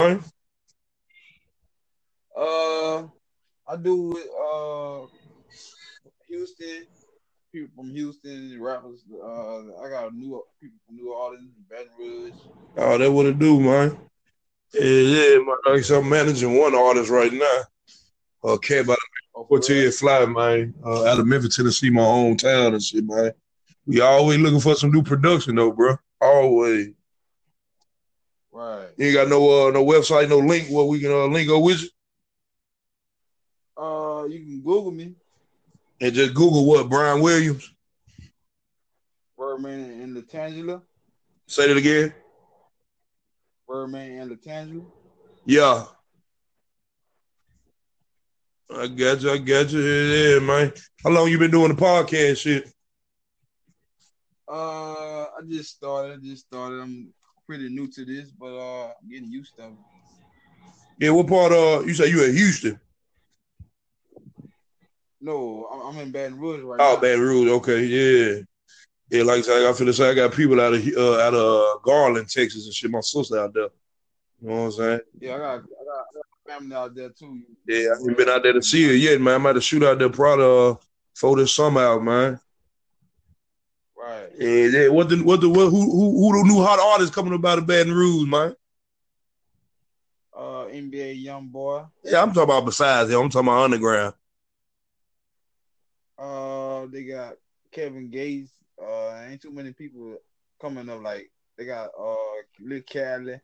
Uh, I do with uh Houston, people from Houston, rappers. Uh, I got new people from New Orleans, Baton Rouge. Oh, that what it do, man. Yeah, yeah, man. Like said, I'm managing one artist right now. Uh, cat by the Cortez Fly, man. Uh, out of Memphis, Tennessee, my hometown and shit, man. We always looking for some new production, though, bro. Always. Right. You ain't got no uh, no website, no link where we can uh, link up with you. Uh, you can Google me, And just Google what Brian Williams. Birdman and Latangela. Say that again. Birdman and Latangela. Yeah. I got you. I got you. Yeah, man. How long you been doing the podcast shit? Uh, I just started. I just started. I'm pretty new to this, but uh, I'm getting used to it. Yeah, what part? Uh, you say you in Houston? No, I'm- I'm in Baton Rouge right Oh, now. Oh, Baton Rouge. Okay, yeah, yeah. Like I said, I feel. I got people out of uh, out of uh, Garland, Texas, and shit. My sister out there. You know what I'm saying? Yeah, I got, I got, I got family out there too. Yeah, I ain't been out there to see her yet, man. I'm about to shoot out there probably uh, for this summer out, man. Right. Yeah, yeah. What the what the what, who who who the new hot artists coming about in Baton Rouge, man? Uh, NBA YoungBoy. Yeah, I'm talking about besides him. I'm talking about underground. Uh, they got Kevin Gates. Uh, ain't too many people coming up. Like they got uh Lil Cali. Uh,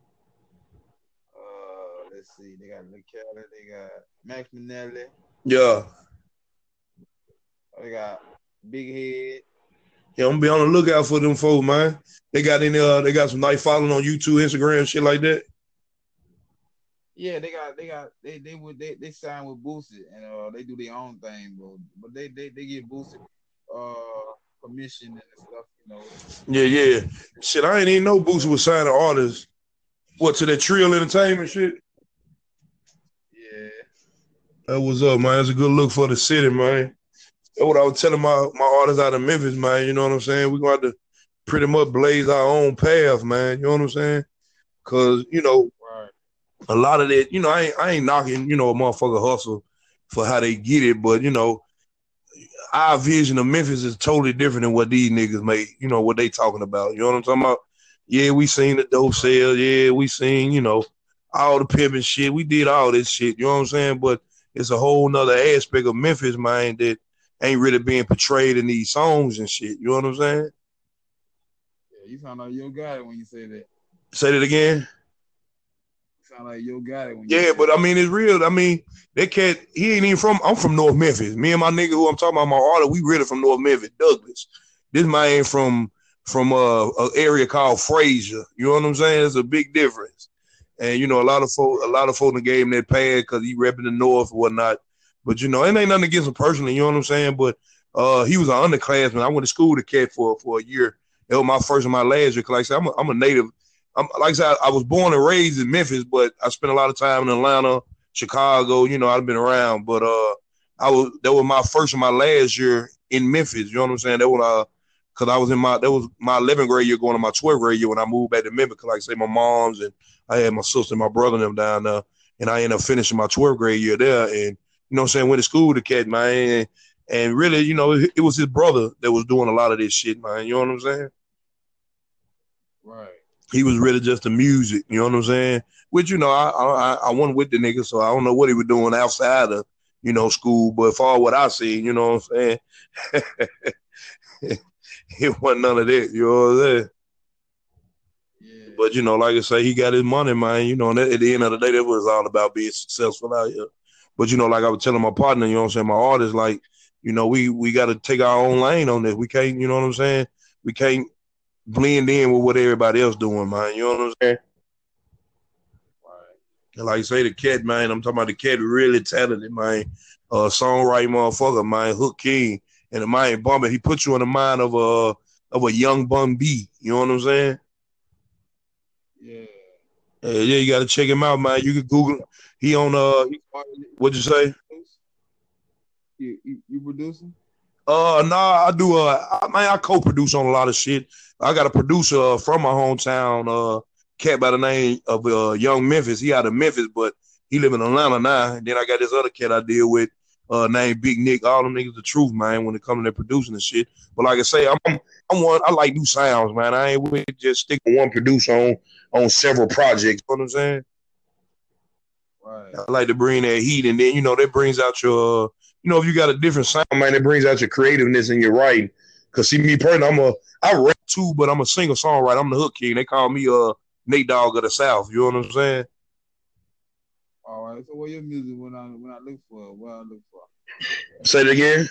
let's see. They got Lil Cali. They got Max Minelli. Yeah. They got Big Head. Yeah, I'm gonna be on the lookout for them folks, man. They got any uh they got some nice following on YouTube, Instagram, shit like that. Yeah, they got they got they they would they, they sign with Boosie and uh they do their own thing, bro. But they they they get Boosie uh permission and stuff, you know. Yeah, yeah. Shit, I ain't even know Boosie was signing artists. What to that Trill Entertainment shit? Yeah. That was up, man. It's a good look for the city, man. That's what I was telling my my artists out of Memphis, man. You know what I'm saying? We're gonna have to pretty much blaze our own path, man. You know what I'm saying? Cause, you know, Right. a lot of that, you know, I ain't, I ain't knocking, you know, a motherfucker hustle for how they get it, but you know, our vision of Memphis is totally different than what these niggas make, you know, what they talking about. You know what I'm talking about? Yeah, we seen the dope sales, yeah, we seen, you know, all the pimping shit. We did all this shit, you know what I'm saying? But it's a whole nother aspect of Memphis, man, that ain't really being portrayed in these songs and shit. You know what I'm saying? Yeah, you sound like yo got it when you say that. Say that again. You sound like yo got it when you Yeah, but that. I mean, it's real. I mean, that cat, he ain't even from. I'm from North Memphis. Me and my nigga, who I'm talking about, my artist, we really from North Memphis, Douglas. This man from from uh, a, an area called Frazier. You know what I'm saying? It's a big difference. And you know, a lot of folk, a lot of folk in the game that pad because he repping the North and whatnot. But you know, it ain't nothing against him personally. You know what I'm saying? But uh, he was an underclassman. I went to school the cat for for a year. It was my first and my last year. Cause like I said, I'm a, I'm a native. I'm like I said, I was born and raised in Memphis, but I spent a lot of time in Atlanta, Chicago. You know, I've been around, but uh, I was that was my first and my last year in Memphis. You know what I'm saying? That was uh, cause I was in my that was my 11th grade year going to my 12th grade year when I moved back to Memphis. Cause like I say, my mom's and I had my sister and my brother and them down there, and I ended up finishing my 12th grade year there. And you know what I'm saying? Went to school with the cat, man. And, and really, you know, it, it was his brother that was doing a lot of this shit, man. You know what I'm saying? Right. he was really just the music, you know what I'm saying? Which you know, I I I wasn't with the nigga, so I don't know what he was doing outside of you know school. But for what I seen, you know what I'm saying, it wasn't none of that. You know what I'm saying? Yeah. But you know, like I say, he got his money, man. You know, and at the end of the day, that was all about being successful out here. But you know, like I was telling my partner, you know what I'm saying, my artist, like, you know, we we got to take our own lane on this. We can't, you know what I'm saying? We can't blend in with what everybody else doing, man. You know what I'm saying? right. And like I say, the cat, man, I'm talking about the cat really talented, man. Uh songwriting motherfucker, man, Hook King. And the man Bummer, he put you in the mind of a of a young Bun B. You know what I'm saying? Yeah. Uh, yeah, you gotta check him out, man. You can Google he on uh what'd you say? You, you, you producing? Uh nah, I do uh I man, I co-produce on a lot of shit. I got a producer uh, from my hometown, uh cat by the name of uh, Young Memphis. He out of Memphis, but he live in Atlanta now. And then I got this other cat I deal with uh, named Big Nick. All them niggas the truth, man, when it comes to their producing and shit. But like I say, I'm I'm one. I like new sounds, man. I ain't with just stick with one producer on on several projects. You know what I'm saying? Right. I like to bring that heat, and then you know that brings out your, uh, you know, if you got a different sound, man, it brings out your creativeness in your writing. Cause see, me personally, I'm a I rap too, but I'm a singer songwriter. I'm the hook king. They call me uh Nate Dogg of the South. You know what I'm saying? All right. So what your music when I when I look for what I look for? Say it again.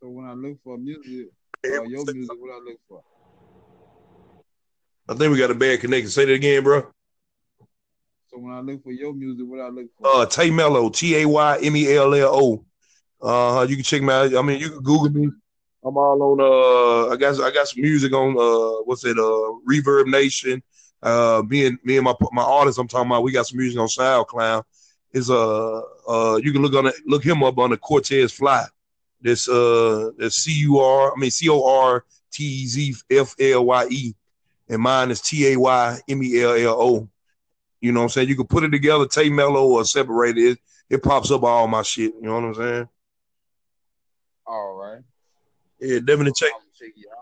So when I look for music, uh, your music, what I look for? I think we got a bad connection. Say that again, bro. So when I look for your music, what I look for? Uh, Tay Mello, T A Y M E L L O. Uh, you can check me out. I mean, you can Google me. I'm all on. Uh, I got I got some music on. Uh, what's it? Uh, Reverb Nation. Uh, me and me and my my artist. I'm talking about. We got some music on SoundCloud. Is uh uh you can look on it. Look him up on the Cortez Fly. This uh the C U R. I mean C O R T E Z F L Y E, and mine is T A Y M E L L O. You know what I'm saying? You can put it together, Tay Mello or separate it. It pops up all my shit. You know what I'm saying? All right. Yeah, definitely check.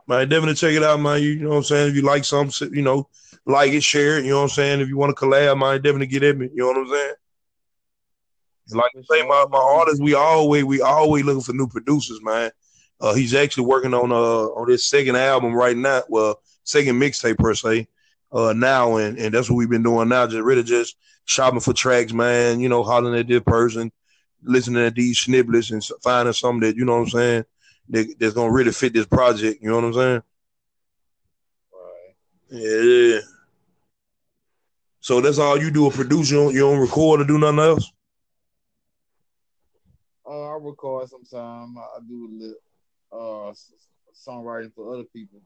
Man, definitely check it out, man. You, you know what I'm saying? If you like something, you know, like it, share it. You know what I'm saying? If you want to collab, man, definitely get at me. You know what I'm saying? Like I say, my, my artists, we always we always looking for new producers, man. Uh, he's actually working on uh on his second album right now. Well, second mixtape per se. Uh, now and and that's what we've been doing now. Just really just shopping for tracks, man. You know, hollering at this person, listening to these snippets, and finding something that you know what I'm saying that, that's gonna really fit this project. You know what I'm saying? Right. Yeah. So that's all you do a produce. You don't, you don't record or do nothing else. Uh, I record sometimes. I do a little uh songwriting for other people,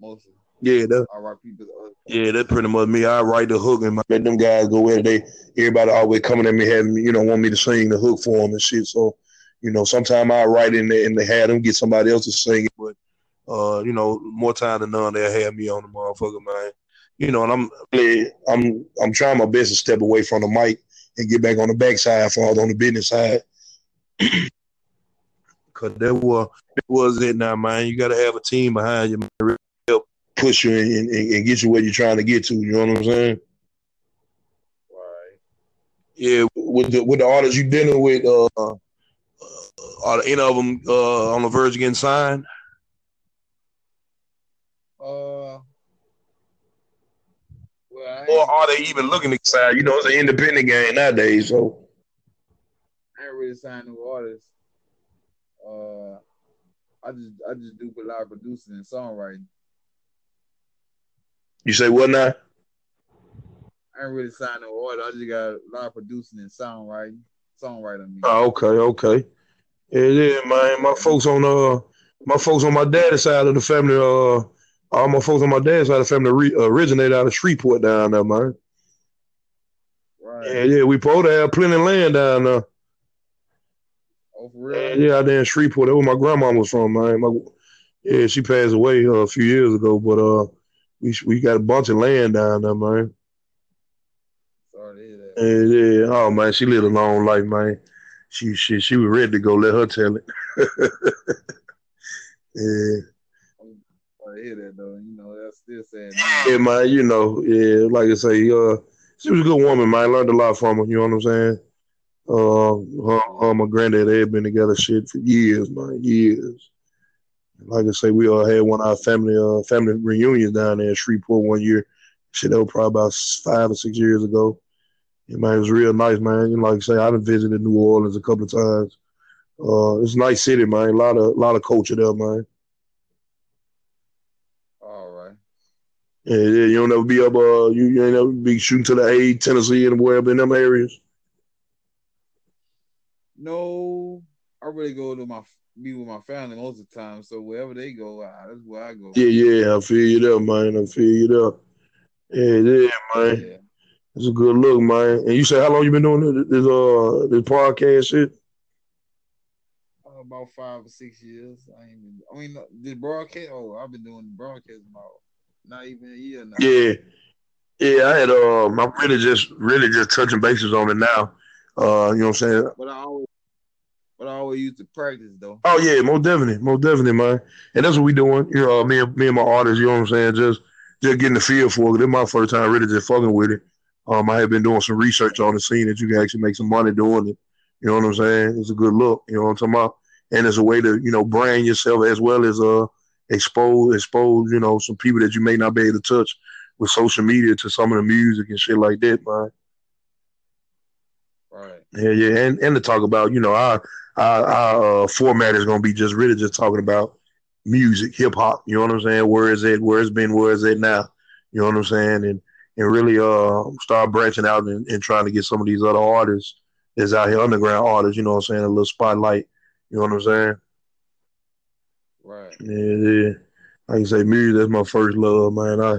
mostly. Yeah, that, I. Yeah, that's pretty much me. I write the hook and let them guys go where they. Everybody always coming at me having you know want me to sing the hook for them and shit. So you know, sometimes I write in there and they have them get somebody else to sing it, but uh, you know, more time than none, they'll have me on the motherfucker, man. You know, and I'm I'm I'm trying my best to step away from the mic and get back on the backside for all on the business side. Cause that was that was it now, man. You gotta have a team behind you, man, push you and, and, and, get you where you're trying to get to. You know what I'm saying? Right. Yeah, with the with the artists you dealing with, uh, are any of them uh, on the verge of getting signed? Uh, well, or are they even looking to sign? You know, it's an independent game nowadays, so. I ain't really signed no artists. Uh, I just I just do a lot of producing and songwriting. You say what now? I ain't really signed no order. I just got a lot of producing and songwriting. Songwriting. Oh, okay, okay. Yeah, yeah, man. My folks on uh, my folks on my dad's side of the family, uh, all my folks on my dad's side of the family re- originated out of Shreveport down there, man. Right. Yeah, yeah. We supposed to have plenty of land down there. Oh, for real? Yeah, out there in Shreveport. That's where my grandma was from, man. My, yeah, she passed away uh, a few years ago, but uh, we we got a bunch of land down there, man. Sorry to hear that. Yeah, yeah. Oh man, she lived a long life, man she she she was ready to go. Let her tell it. yeah. I hear that though. You know, that's still sad. Yeah, man. You know, yeah. Like I say, uh, she was a good woman, man. I learned a lot from her. You know what I'm saying? Uh, her, her my granddad they had been together shit for years, man, years. Like I say, we all had one of our family uh family reunions down there in Shreveport one year. Shit, that was probably about five or six years ago. Yeah, man, it was real nice, man. And like I say, I've visited New Orleans a couple of times. Uh, it's a nice city, man. A lot of lot of culture there, man. All right. Yeah, yeah. You don't ever be up. Uh, you, you ain't ever be shooting to the A, Tennessee, and wherever in them areas. No, I really go to my be with my family most of the time. So wherever they go, I, that's where I go. Yeah, yeah. I feel you there, man. I feel you there. Yeah, yeah, man. Yeah. It's a good look, man. And you say how long you been doing this, this uh this podcast shit? Uh, about five or six years. I ain't I mean, this broadcast. Oh, I've been doing the broadcast about not even a year now. Yeah, Yeah, I had um I'm really just really just touching bases on it now. Uh, you know what I'm saying? But I always but I always used to practice though. Oh yeah, most definitely, most definitely, man. And that's what we doing. You know, me and me and my artists. You know what I'm saying? Just just getting the feel for it. This my first time really just fucking with it. Um, I have been doing some research on the scene that you can actually make some money doing it. You know what I'm saying? It's a good look. You know what I'm talking about? And it's a way to you know brand yourself as well as uh expose expose you know some people that you may not be able to touch with social media to some of the music and shit like that, man. Yeah, yeah, and and to talk about you know our our, our uh, format is gonna be just really just talking about music, hip hop. You know what I'm saying? Where is it? Where it's been? Where is it now? You know what I'm saying? And and really uh start branching out and, and trying to get some of these other artists that's out here, underground artists. You know what I'm saying? A little spotlight. You know what I'm saying? Right. Yeah, yeah. Like I say, music. That's my first love, man. I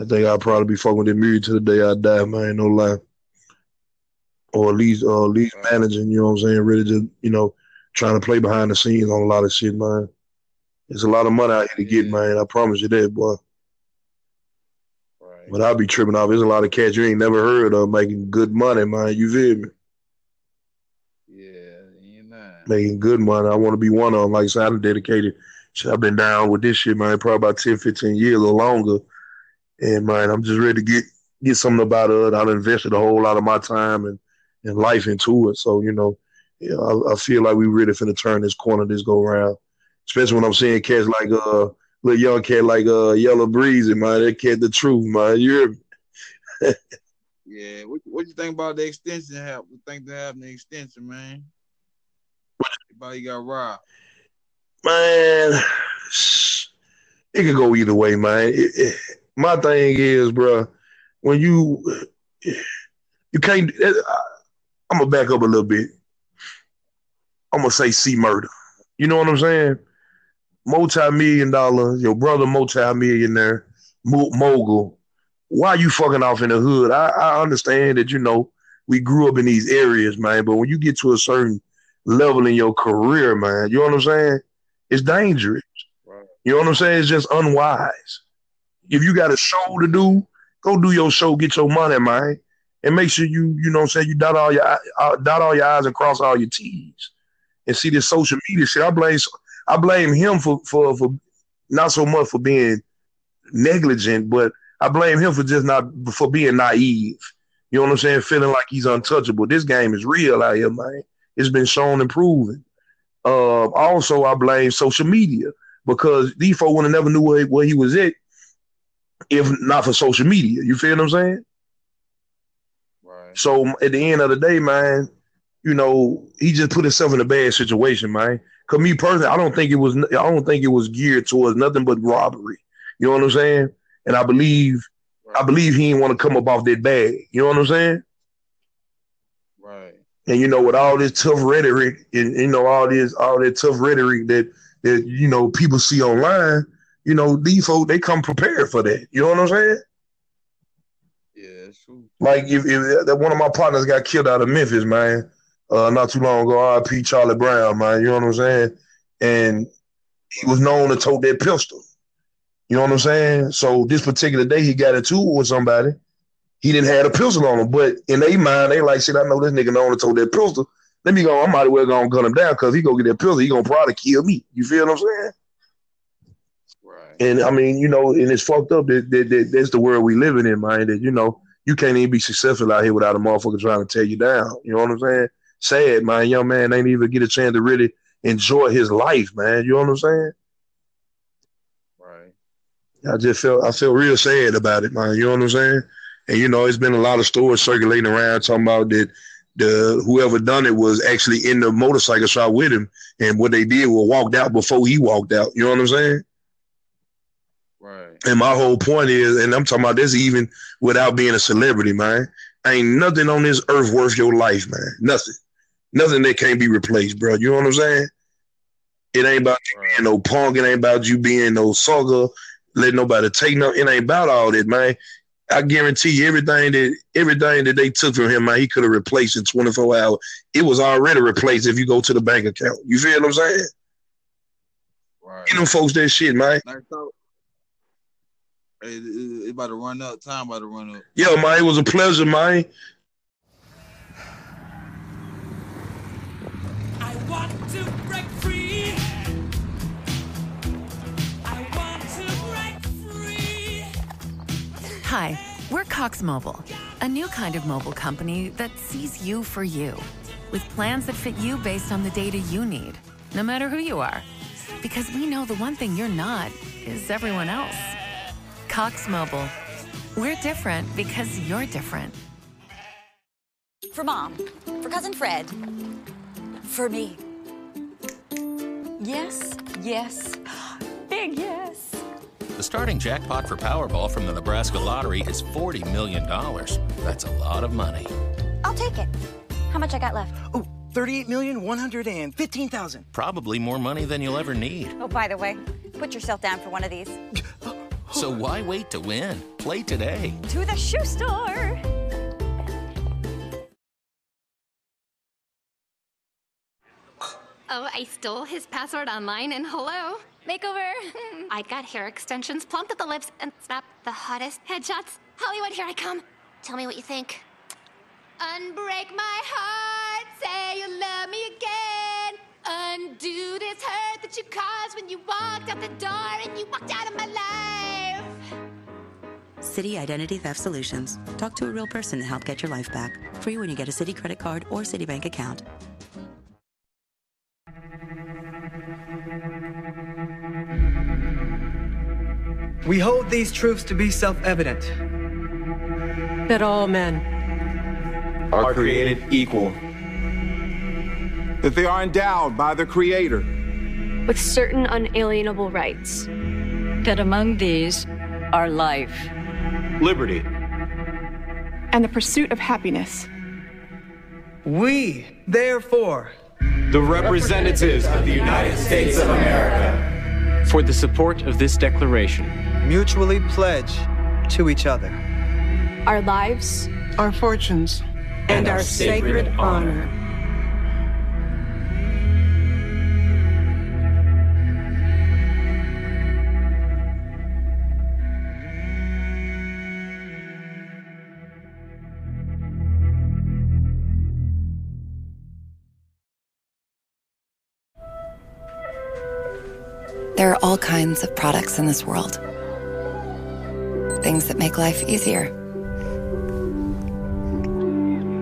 I think I'll probably be fucking with music to the day I die, man. No lie. Or at least, uh, at least managing. You know what I'm saying? Really, just you know, trying to play behind the scenes on a lot of shit, man. There's a lot of money out here to get, man. I promise you that, boy. Right. But I'll be tripping off. There's a lot of cats you ain't never heard of making good money, man. You feel me? Yeah, you know. Making good money. I want to be one of them. Like I said, I'm dedicated. I've been down with this shit, man, probably about 10, 15 years or longer. And man, I'm just ready to get get something about it. I've invested a whole lot of my time and, and life into it. So, you know, yeah, I, I feel like we really finna turn this corner this go round. Especially when I'm seeing cats like uh little young cat like uh Yella Beezy, man. That cat the truth, man. You hear? Yeah. What what you think about the extension help? You think they have the extension, man? Everybody got robbed. Man, it could go either way, man. It, it, my thing is, bro, when you you can't. I'm gonna back up a little bit. I'm gonna say C murder. You know what I'm saying? Multi-million dollar, your brother multi-millionaire, mogul. Why you fucking off in the hood? I, I understand that you know we grew up in these areas, man. But when you get to a certain level in your career, man, you know what I'm saying? It's dangerous. Right. You know what I'm saying? It's just unwise. If you got a show to do, go do your show, get your money, man, and make sure you, you know, what I'm saying you dot all your uh, dot all your I's and cross all your T's. And see this social media shit. I blame I blame him for for for not so much for being negligent, but I blame him for just not for being naive. You know what I'm saying? Feeling like he's untouchable. This game is real out here, man. It's been shown and proven. Uh, also, I blame social media because these folks would have never knew where, where he was at if not for social media. You feel what I'm saying? Right. So at the end of the day, man, you know, he just put himself in a bad situation, man. Cause me personally, I don't think it was I don't think it was geared towards nothing but robbery. You know what I'm saying? And I believe I believe he didn't want to come up off that bag. You know what I'm saying? Right. And you know, with all this tough rhetoric and you know, all this all that tough rhetoric that that you know people see online, you know, these folks they come prepared for that. You know what I'm saying? Yeah, it's true. Like if, if that one of my partners got killed out of Memphis, man, uh, not too long ago, R.P. Charlie Brown, man. You know what I'm saying? And he was known to tote that pistol. You know what I'm saying? So this particular day, he got into it with somebody. He didn't have a pistol on him, but in their mind, they like, shit, I know this nigga known to tote that pistol. Let me go. I might as well go and gun him down because he go get that pistol. He gonna probably kill me. You feel what I'm saying? Right. And I mean, you know, and it's fucked up that, that, that that's the world we living in, man. That you know, you can't even be successful out here without a motherfucker trying to tear you down. You know what I'm saying? Sad, man. Young man ain't even get a chance to really enjoy his life, man. You know what I'm saying? Right. I just felt I feel real sad about it, man. You know what I'm saying? And you know, it's been a lot of stories circulating around talking about that the whoever done it was actually in the motorcycle shop with him, and what they did was walked out before he walked out. You know what I'm saying? And my whole point is, and I'm talking about this even without being a celebrity, man. Ain't nothing on this earth worth your life, man. Nothing. Nothing that can't be replaced, bro. You know what I'm saying? It ain't about you being no punk. It ain't about you being no sucker. Let nobody take no. It ain't about all that, man. I guarantee you, everything that everything that they took from him, man, he could have replaced in 24 hours. It was already replaced if you go to the bank account. You feel what I'm saying? Right. Get them folks that shit, man. Like, so, It, it, it about to run up. Time about to run up. Yeah, man, it was a pleasure, man. I want to break free. I want to break free. Hi, we're Cox Mobile, a new kind of mobile company that sees you for you, with plans that fit you based on the data you need, no matter who you are. Because we know the one thing you're not is everyone else. Cox Mobile. We're different because you're different. For mom, for cousin Fred, for me. Yes, yes, big yes. The starting jackpot for Powerball from the Nebraska Lottery is $40 million. That's a lot of money. I'll take it. How much I got left? Oh, 38,115,000. Probably more money than you'll ever need. Oh, by the way, put yourself down for one of these. So why wait to win? Play today. To the shoe store. Oh, I stole his password online and hello. Makeover. I got hair extensions, plumped at the lips, and snapped the hottest headshots. Hollywood, here I come. Tell me what you think. Unbreak my heart, say you love me again. Undo this hurt that you caused when you walked out the door and you walked out of my life. Citi Identity Theft Solutions. Talk to a real person to help get your life back. Free when you get a Citi credit card or Citibank account. We hold these truths to be self evident. that all men are created equal. That they are endowed by the Creator with certain unalienable rights. That among these are life, liberty, and the pursuit of happiness. We, therefore, the representatives of the United States of America, for the support of this declaration, mutually pledge to each other our lives, our fortunes, and, and our, our, sacred, sacred honor. honor. There are all kinds of products in this world. Things that make life easier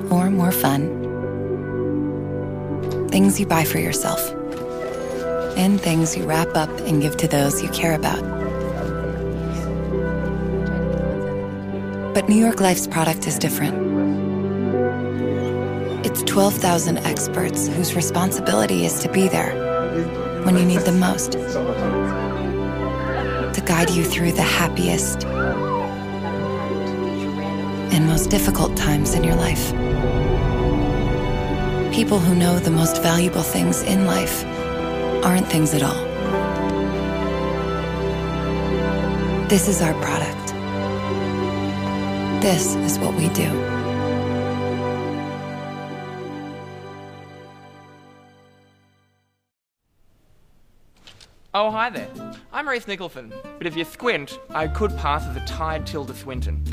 or more fun. Things you buy for yourself. And things you wrap up and give to those you care about. But New York Life's product is different. It's 12,000 experts whose responsibility is to be there when you need them most. To guide you through the happiest and most difficult times in your life. People who know the most valuable things in life aren't things at all. This is our product. This is what we do. Oh, hi there. I'm Reese Nicholson, but if you squint, I could pass as a tired Tilda Swinton.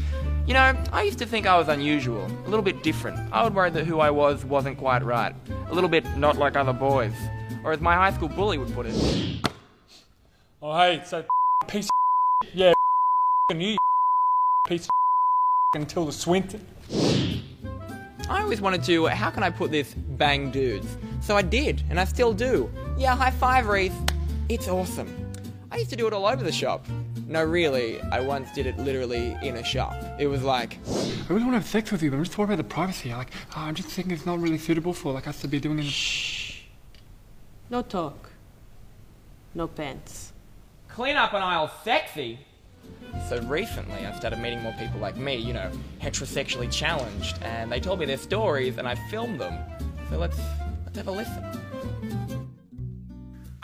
You know, I used to think I was unusual, a little bit different. I would worry that who I was wasn't quite right, a little bit not like other boys, or as my high school bully would put it. Oh, hey, so piece of yeah, you piece of Tilda Swinton. I always wanted to, how can I put this, bang dudes. So I did, and I still do. Yeah, high five, Reese. It's awesome. I used to do it all over the shop. No, really, I once did it literally in a shop. It was like, I really want to have sex with you, but I'm just worried about the privacy. Like, oh, I'm just thinking it's not really suitable for like us to be doing it. Shh. No talk. No pants. Clean up an aisle sexy. So recently, I started meeting more people like me, you know, heterosexually challenged, and they told me their stories, and I filmed them. So let's let's have a listen.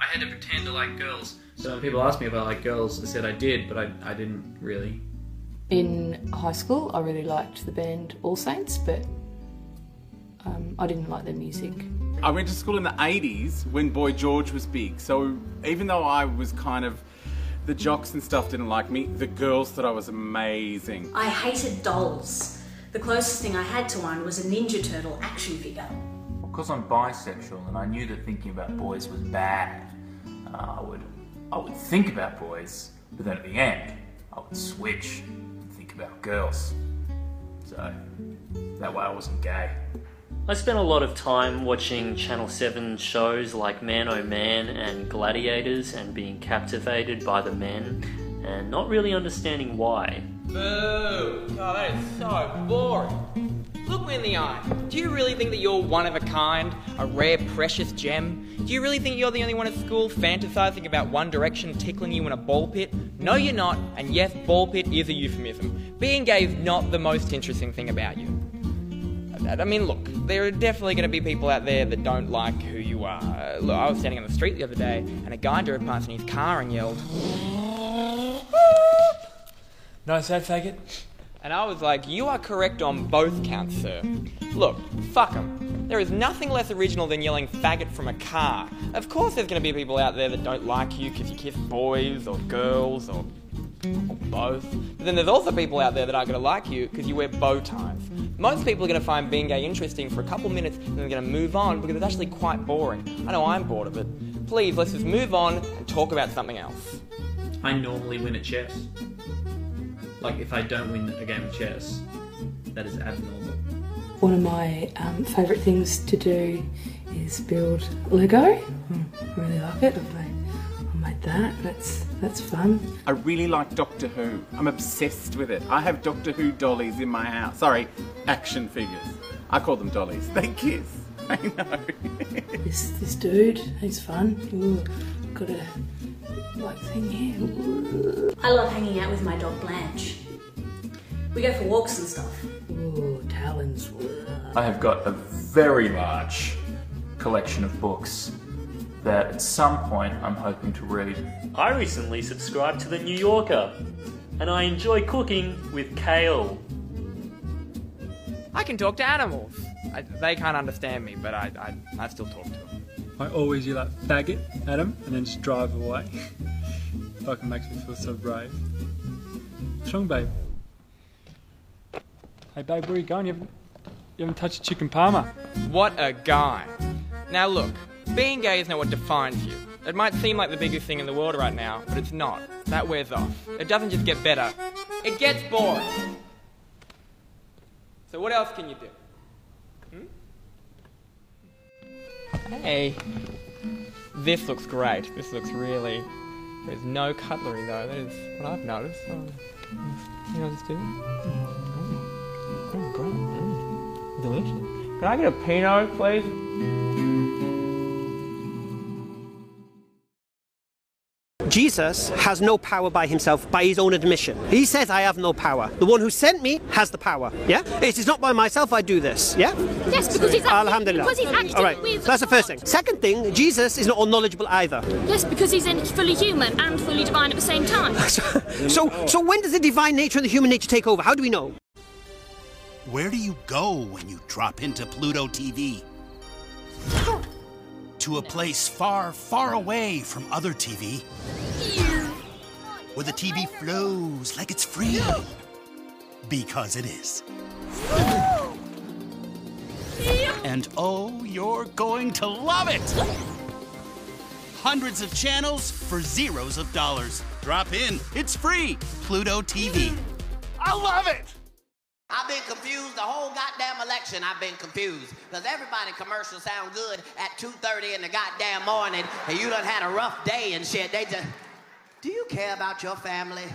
I had to pretend to like girls. So when people asked me if I like girls, I said I did, but I, I didn't really. In high school, I really liked the band All Saints, but um, I didn't like their music. I went to school in the 80s when Boy George was big, so even though I was kind of The jocks and stuff didn't like me. The girls thought I was amazing. I hated dolls. The closest thing I had to one was a Ninja Turtle action figure. Because I'm bisexual and I knew that thinking about boys was bad, uh, I would I would think about boys, but then at the end, I would switch and think about girls. So that way I wasn't gay. I spent a lot of time watching Channel 7 shows like Man Oh Man and Gladiators and being captivated by the men and not really understanding why. Boo! Oh, that is so boring. Look me in the eye. Do you really think that you're one of a kind, a rare, precious gem? Do you really think you're the only one at school fantasizing about One Direction tickling you in a ball pit? No, you're not, and yes, ball pit is a euphemism. Being gay is not the most interesting thing about you. I mean, look, there are definitely going to be people out there that don't like who you are. Look, I was standing on the street the other day, and a guy drove past in his car and yelled, Nice that faggot. And I was like, you are correct on both counts, sir. Look, fuck 'em. There is nothing less original than yelling faggot from a car. Of course, there's going to be people out there that don't like you because you kiss boys or girls or, or both. But then there's also people out there that aren't going to like you because you wear bow ties. Most people are going to find being gay interesting for a couple minutes and then they're going to move on because it's actually quite boring. I know I'm bored of it. Please, let's just move on and talk about something else. I normally win at chess. Like if I don't win a game of chess, that is abnormal. One of my um, favourite things to do is build Lego. Mm, I really like it. I've made, I've made that. That's that's fun. I really like Doctor Who. I'm obsessed with it. I have Doctor Who dollies in my house. Sorry, action figures. I call them dollies. They kiss. I know. This this dude, he's fun. Ooh, got a like thing here. I love hanging out with my dog Blanche. We go for walks and stuff. Ooh, talons. I have got a very large collection of books that at some point I'm hoping to read. I recently subscribed to The New Yorker and I enjoy cooking with kale. I can talk to animals. I, they can't understand me, but I, I, I still talk to them. I always yell at faggot at him and then just drive away. Fucking makes me feel so brave. What's wrong, babe? Hey, babe, where are you going? You haven't, you haven't touched chicken parma. What a guy. Now look, being gay is not what defines you. It might seem like the biggest thing in the world right now, but it's not. That wears off. It doesn't just get better, it gets boring. So what else can you do? Hey, this looks great. This looks really. There's no cutlery though. That is what I've noticed. Oh, you know this too? Oh, great. Mm. Delicious. Can I get a Pinot, please? Jesus has no power by himself, by his own admission. He says, I have no power. The one who sent me has the power. Yeah? It is not by myself I do this. Yeah? Yes, because he's acting, Alhamdulillah. because he's acting All right. with. That's the first thing. Second thing, Jesus is not all knowledgeable either. Yes, because he's in, fully human and fully divine at the same time. So, so when does the divine nature and the human nature take over? How do we know? Where do you go when you drop into Pluto TV? To a place far, far away from other TV. Where the TV flows like it's free. Because it is. And oh, you're going to love it! Hundreds of channels for zeros of dollars. Drop in, it's free. Pluto TV. I love it! I've been confused the whole goddamn election. I've been confused because everybody commercials sound good at 2:30 in the goddamn morning, and you done had a rough day and shit. They just, do you care about your family?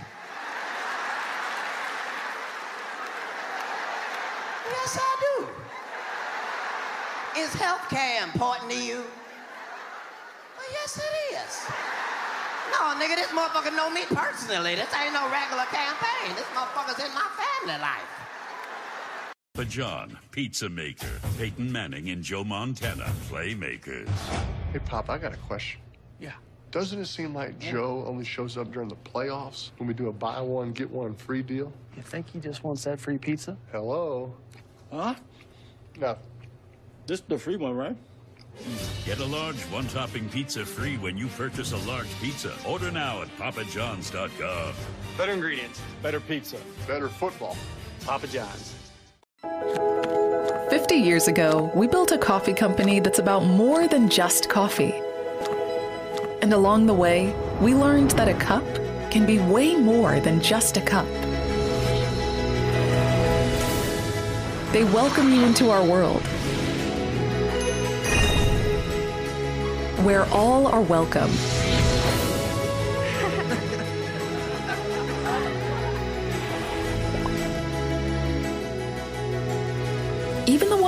Yes, I do. Is health care important to you? Well, yes, it is. No, nigga, this motherfucker know me personally. This ain't no regular campaign. This motherfucker's in my family life. The John Pizza Maker, Peyton Manning and Joe Montana, Playmakers. Hey, Pop, I got a question. Yeah. Doesn't it seem like Joe only shows up during the playoffs when we do a buy one, get one free deal? You think he just wants that free pizza? Hello? Huh? No. This is the free one, right? Get a large one topping pizza free when you purchase a large pizza. Order now at papajohns.com. Better ingredients, better pizza, better football. Papa John's. 50 years ago, we built a coffee company that's about more than just coffee. And along the way, we learned that a cup can be way more than just a cup. They welcome you into our world, where all are welcome.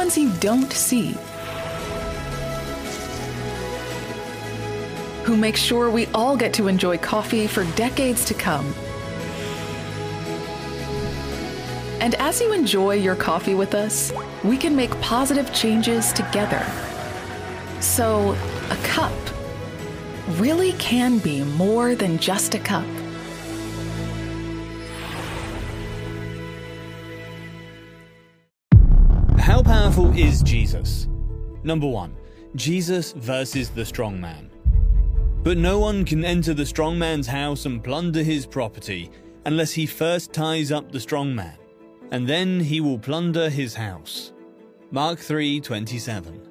Ones you don't see. Who make sure we all get to enjoy coffee for decades to come. And as you enjoy your coffee with us, we can make positive changes together. So, a cup really can be more than just a cup. Is Jesus? Number 1. Jesus versus the strong man. But no one can enter the strong man's house and plunder his property unless he first ties up the strong man, and then he will plunder his house. Mark 3:27.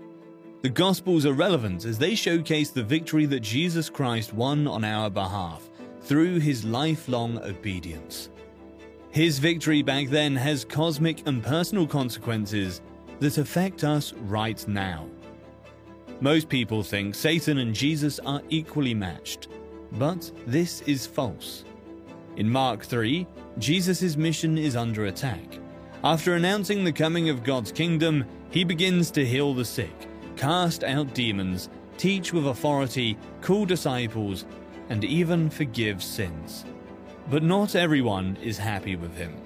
The Gospels are relevant as they showcase the victory that Jesus Christ won on our behalf through his lifelong obedience. His victory back then has cosmic and personal consequences that affect us right now. Most people think Satan and Jesus are equally matched, but this is false. In Mark 3, Jesus' mission is under attack. After announcing the coming of God's kingdom, he begins to heal the sick, cast out demons, teach with authority, call disciples, and even forgive sins. But not everyone is happy with him.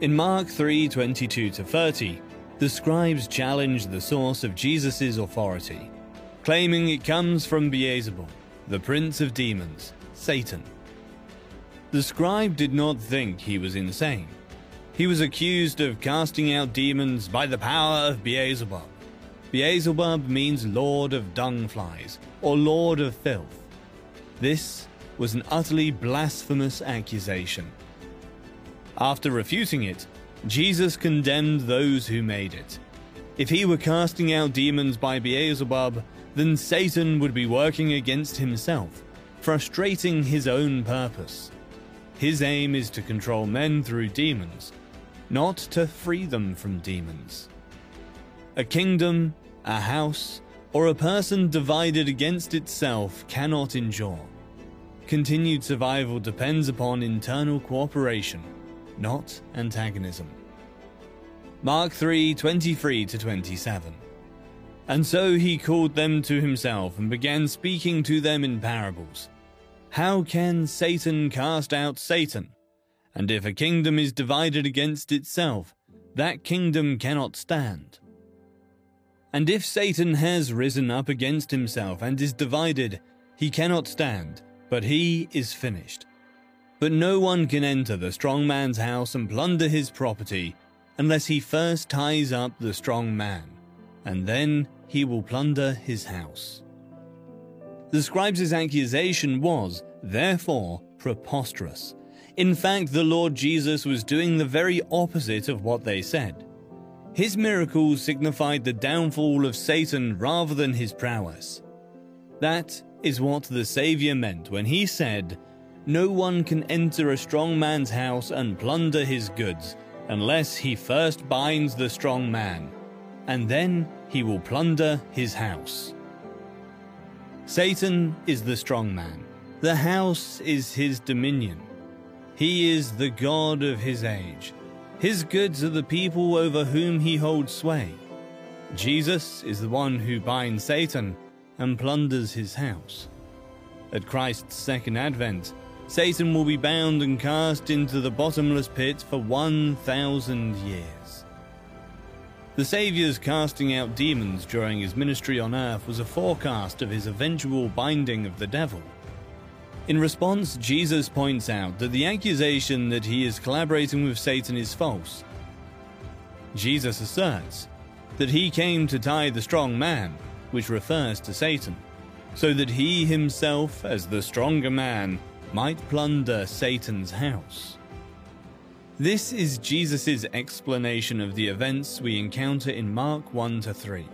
In Mark 3:22 to 30, the scribes challenge the source of Jesus' authority, claiming it comes from Beelzebul, the prince of demons, Satan. The scribe did not think he was insane. He was accused of casting out demons by the power of Beelzebub. Beelzebub means Lord of Dung Flies, or Lord of Filth. This was an utterly blasphemous accusation. After refuting it, Jesus condemned those who made it. If he were casting out demons by Beelzebub, then Satan would be working against himself, frustrating his own purpose. His aim is to control men through demons, not to free them from demons. A kingdom, a house, or a person divided against itself cannot endure. Continued survival depends upon internal cooperation, not antagonism. Mark 3 23 to 27. And so he called them to himself and began speaking to them in parables. How can Satan cast out Satan? And if a kingdom is divided against itself, that kingdom cannot stand. And if Satan has risen up against himself and is divided, he cannot stand, but he is finished. But no one can enter the strong man's house and plunder his property unless he first ties up the strong man, and then he will plunder his house. The scribes' accusation was, therefore, preposterous. In fact, the Lord Jesus was doing the very opposite of what they said. His miracles signified the downfall of Satan rather than his prowess. That is what the Saviour meant when he said, No one can enter a strong man's house and plunder his goods unless he first binds the strong man, and then he will plunder his house. Satan is the strong man, the house is his dominion. He is the God of his age. His goods are the people over whom he holds sway. Jesus is the one who binds Satan and plunders his house. At Christ's second advent, Satan will be bound and cast into the bottomless pit for 1,000 years. The Saviour's casting out demons during his ministry on earth was a forecast of his eventual binding of the devil. In response, Jesus points out that the accusation that he is collaborating with Satan is false. Jesus asserts that he came to tie the strong man, which refers to Satan, so that he himself, as the stronger man, might plunder Satan's house. This is Jesus' explanation of the events we encounter in Mark 1 to 3.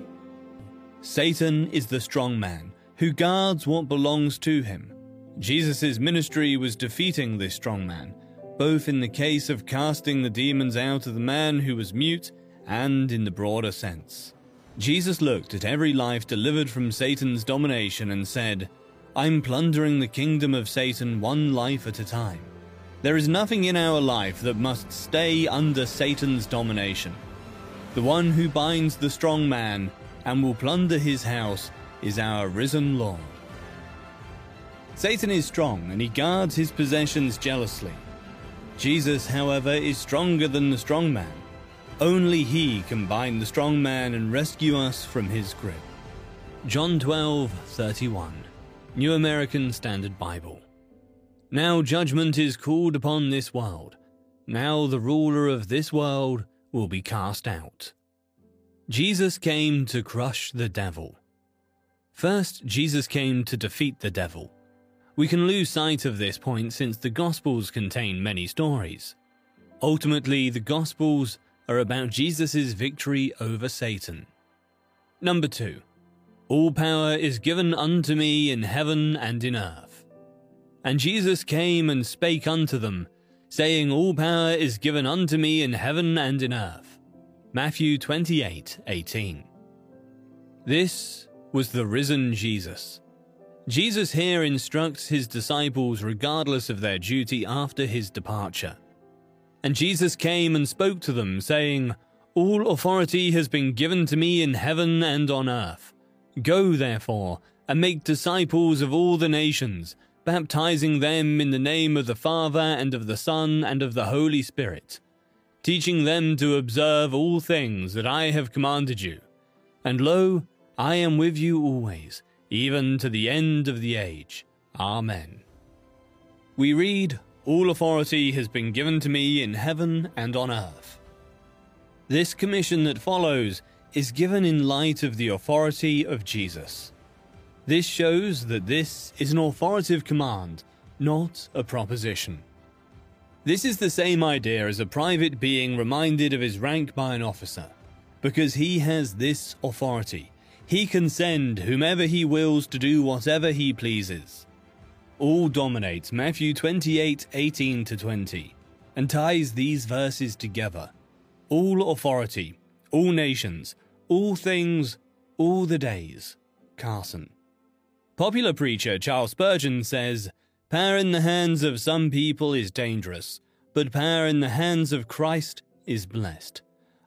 Satan is the strong man who guards what belongs to him. Jesus' ministry was defeating this strong man, both in the case of casting the demons out of the man who was mute and in the broader sense. Jesus looked at every life delivered from Satan's domination and said, I'm plundering the kingdom of Satan one life at a time. There is nothing in our life that must stay under Satan's domination. The one who binds the strong man and will plunder his house is our risen Lord. Satan is strong and he guards his possessions jealously. Jesus, however, is stronger than the strong man. Only he can bind the strong man and rescue us from his grip. John 12:31, New American Standard Bible. Now judgment is called upon this world. Now the ruler of this world will be cast out. Jesus came to crush the devil. First, Jesus came to defeat the devil. We can lose sight of this point since the Gospels contain many stories. Ultimately, the Gospels are about Jesus' victory over Satan. Number 2. All power is given unto me in heaven and in earth. And Jesus came and spake unto them, saying, All power is given unto me in heaven and in earth. Matthew 28 18. This was the risen Jesus. Jesus here instructs his disciples regardless of their duty after his departure. And Jesus came and spoke to them, saying, All authority has been given to me in heaven and on earth. Go, therefore, and make disciples of all the nations, baptizing them in the name of the Father and of the Son and of the Holy Spirit, teaching them to observe all things that I have commanded you. And lo, I am with you always, even to the end of the age. Amen. We read, all authority has been given to me in heaven and on earth. This commission that follows is given in light of the authority of Jesus. This shows that this is an authoritative command, not a proposition. This is the same idea as a private being reminded of his rank by an officer. Because he has this authority, he can send whomever he wills to do whatever he pleases all dominates Matthew 28 18 to 20 and ties these verses together. All authority, all nations, all things, all the days. Carson. Popular preacher Charles Spurgeon says, Power in the hands of some people is dangerous, but power in the hands of Christ is blessed.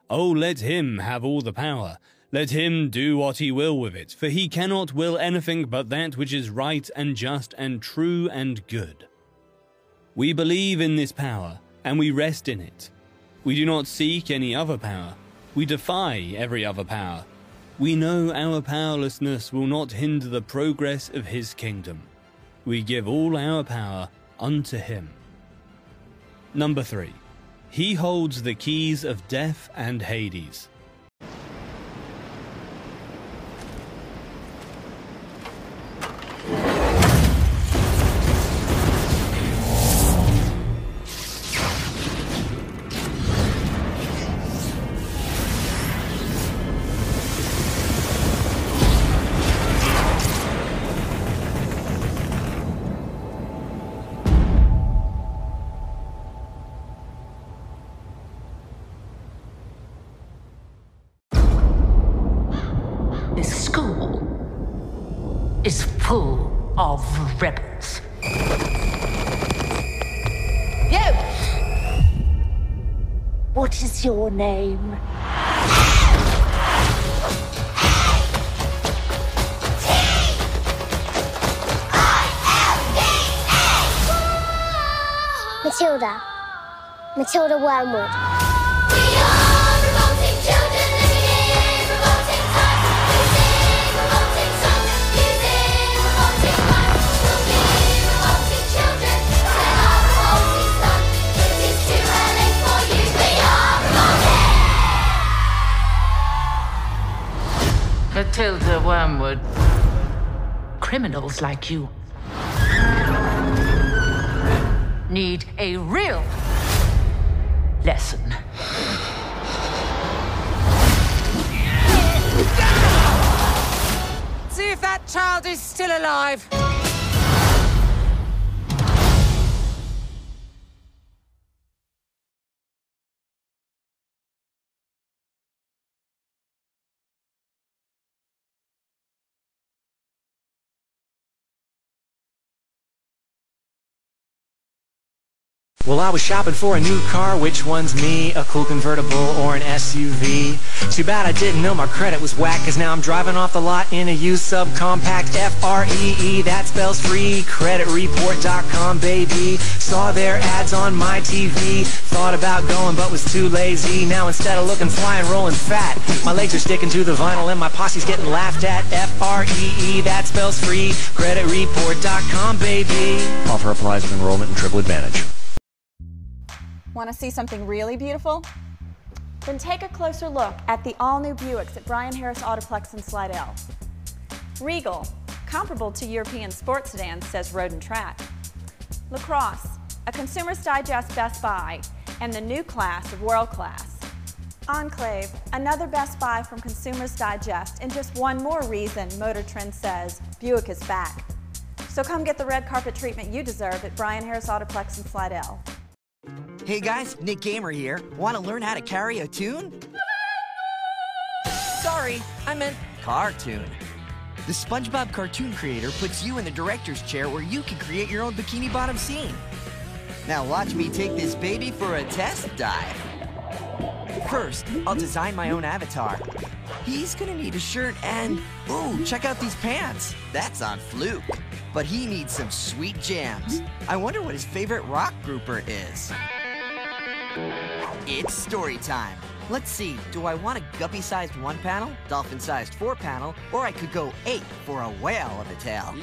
Oh, let him have all the power, let him do what he will with it, for he cannot will anything but that which is right and just and true and good. We believe in this power, and we rest in it. We do not seek any other power. We defy every other power. We know our powerlessness will not hinder the progress of his kingdom. We give all our power unto him. Number 3. He holds the keys of death and Hades. This school is full of rebels. You! What is your name? Matilda. Matilda Wormwood. Matilda Wormwood. Criminals like you need a real lesson. See if that child is still alive. Well, I was shopping for a new car, which one's me? A cool convertible or an SUV? Too bad I didn't know my credit was whack, cause now I'm driving off the lot in a used subcompact F-R-E-E, that spells free, creditreport.com, baby. Saw their ads on my TV, thought about going but was too lazy. Now instead of looking fly and rolling fat, my legs are sticking to the vinyl and my posse's getting laughed at. F-R-E-E, that spells free, creditreport.com, baby. Offer applies with enrollment and triple advantage. Want to see something really beautiful? Then take a closer look at the all-new Buicks at Brian Harris Autoplex in Slidell. Regal, comparable to European sports sedans, says Road and Track. Lacrosse, a Consumer's Digest Best Buy, and the new class of world class. Enclave, another Best Buy from Consumer's Digest, and just one more reason Motor Trend says Buick is back. So come get the red carpet treatment you deserve at Brian Harris Autoplex in Slidell. Hey guys, Nick Gamer here. Want to learn how to carry a tune? Sorry, I meant cartoon. The SpongeBob cartoon creator puts you in the director's chair where you can create your own bikini bottom scene. Now watch me take this baby for a test dive. First, I'll design my own avatar. He's gonna need a shirt and, ooh, check out these pants. That's on fluke. But he needs some sweet jams. I wonder what his favorite rock grouper is. It's story time. Let's see, do I want a guppy-sized one panel, dolphin-sized four panel, or I could go eight for a whale of a tail?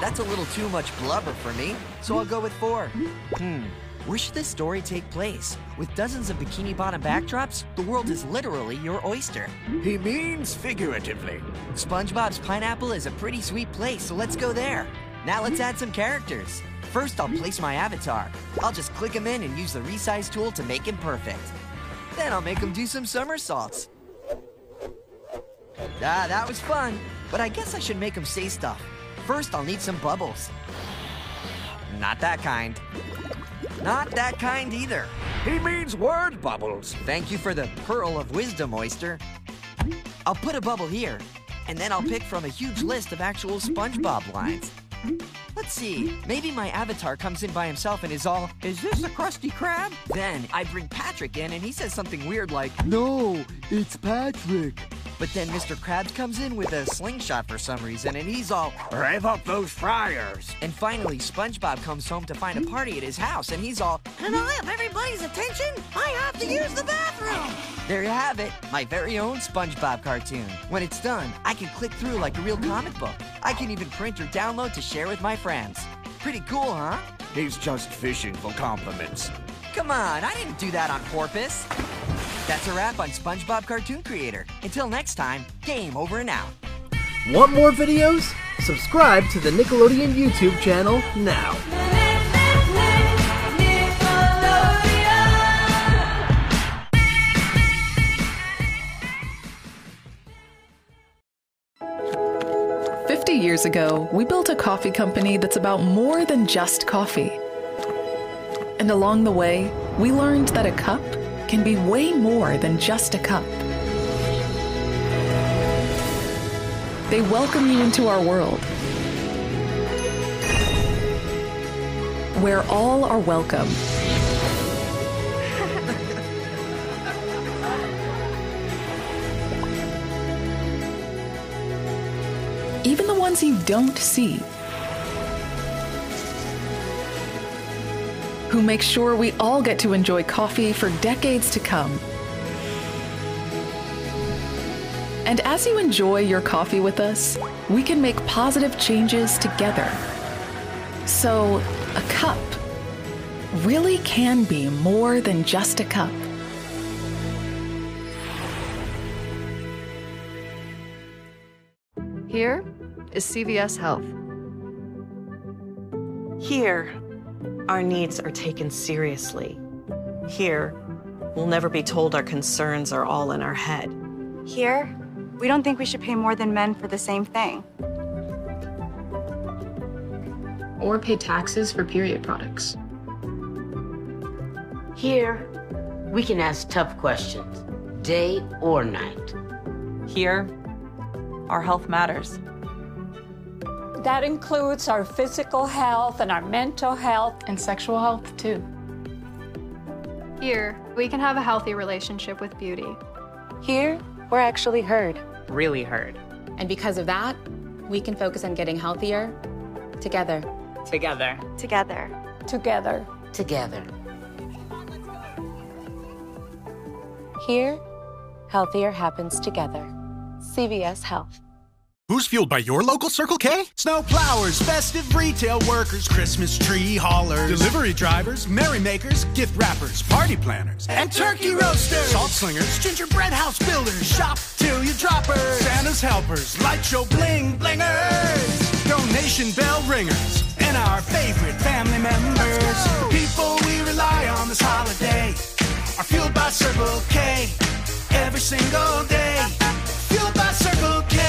That's a little too much blubber for me, so I'll go with four. Hmm, where should this story take place? With dozens of bikini bottom backdrops, the world is literally your oyster. He means figuratively. SpongeBob's Pineapple is a pretty sweet place, so let's go there. Now let's add some characters. First, I'll place my avatar. I'll just click him in and use the resize tool to make him perfect. Then I'll make him do some somersaults. Ah, that was fun, but I guess I should make him say stuff. First, I'll need some bubbles. Not that kind. Not that kind either. He means word bubbles. Thank you for the pearl of wisdom, Oyster. I'll put a bubble here, and then I'll pick from a huge list of actual SpongeBob lines. Let's see, maybe my avatar comes in by himself and is all, Is this a Krusty Krab? Then I bring Patrick in and he says something weird like, No, it's Patrick. But then Mr. Krabs comes in with a slingshot for some reason and he's all, Rev up those fryers. And finally, SpongeBob comes home to find a party at his house and he's all, Can I have everybody's attention? I have to use the bathroom. There you have it, my very own SpongeBob cartoon. When it's done, I can click through like a real comic book. I can even print or download to share with my friends. Pretty cool, huh? He's just fishing for compliments. Come on, I didn't do that on porpoise. That's a wrap on SpongeBob Cartoon Creator. Until next time, game over and out. Want more videos? Subscribe to the Nickelodeon YouTube channel now. Fifty years ago, we built a coffee company that's about more than just coffee. And along the way, we learned that a cup can be way more than just a cup. They welcome you into our world, where all are welcome. Even the ones you don't see. Who make sure we all get to enjoy coffee for decades to come. And as you enjoy your coffee with us, we can make positive changes together. So, a cup really can be more than just a cup. Here is CVS Health. Here, our needs are taken seriously. Here, we'll never be told our concerns are all in our head. Here, we don't think we should pay more than men for the same thing. Or pay taxes for period products. Here, we can ask tough questions, day or night. Here, our health matters. That includes our physical health and our mental health. And sexual health, too. Here, we can have a healthy relationship with beauty. Here, we're actually heard. Really heard. And because of that, we can focus on getting healthier together. Together. Together. Together. Together. Here, healthier happens together. CVS Health. Who's fueled by your local Circle K? Snow plowers, festive retail workers, Christmas tree haulers, delivery drivers, merrymakers, gift wrappers, party planners, and turkey roasters, salt slingers, gingerbread house builders, shop till you droppers, Santa's helpers, light show bling blingers, donation bell ringers, and our favorite family members. People we rely on this holiday are fueled by Circle K every single day. Fueled by Circle K.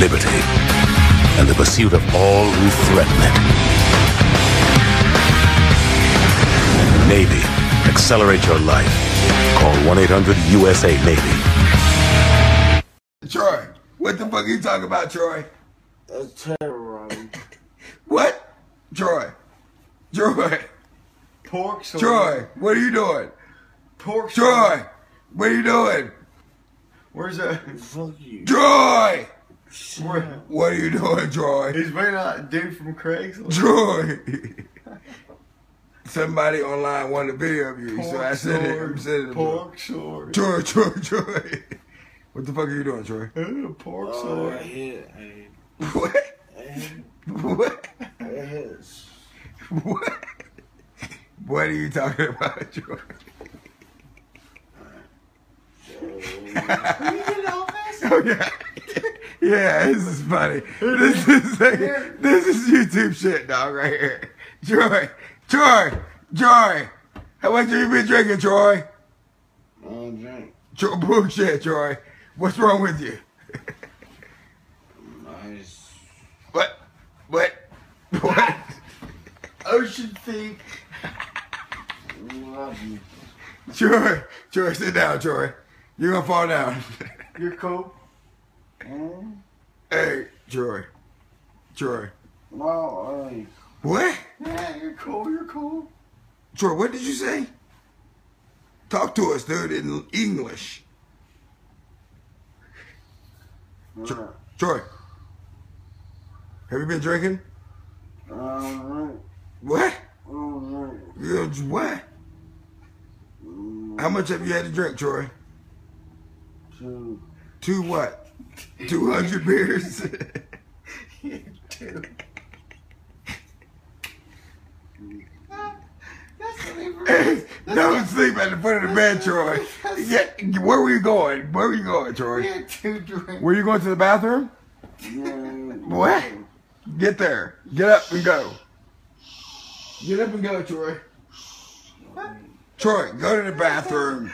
Liberty. And the pursuit of all who threaten it. Navy. Accelerate your life. Call 1 800 USA Navy. Troy, what the fuck are you talking about, Troy? That's terrorizing. What? Troy. Troy. Pork soy. Troy, what are you doing? Pork Troy, what are you doing? Where's that? Fuck you. Troy! Where? What are you doing, Troy? He's been that dude from Craigslist. Troy! Somebody online wanted a video of you, so I sent it. sword. I'm sending it. Pork sword. Troy, Troy, Troy. What the fuck are you doing, Troy? Pork Oh, sword. I hit. What? What? It hits. What? What are you talking about, Troy? Oh yeah, yeah. This is funny. This is like, this is YouTube shit, dog, right here. Troy, Troy, Troy. How much have you been drinking, Troy? I don't drink. Troy, bullshit, Troy. What's wrong with you? Nice. What? What? What? Ocean Peak. Love you. Troy, Troy, sit down, Troy. You're gonna fall down. You're cool. Mm. Hey, Troy. Troy. No, hey. What? Yeah, you're cool. You're cool. Troy, what did you say? Talk to us, dude, in English. Tro- Troy. Have you been drinking? Alright. What? Alright. You what? How much have you had to drink, Troy? Two. Two what? Two hundred beers. Two. Hey, don't sleep at the foot of the bed, Troy. Yeah, where were you going? Where were you going, Troy? Two drinks. Were you going to the bathroom? What? Get there. Get up and go. Get up and go, Troy. Troy, go to the bathroom.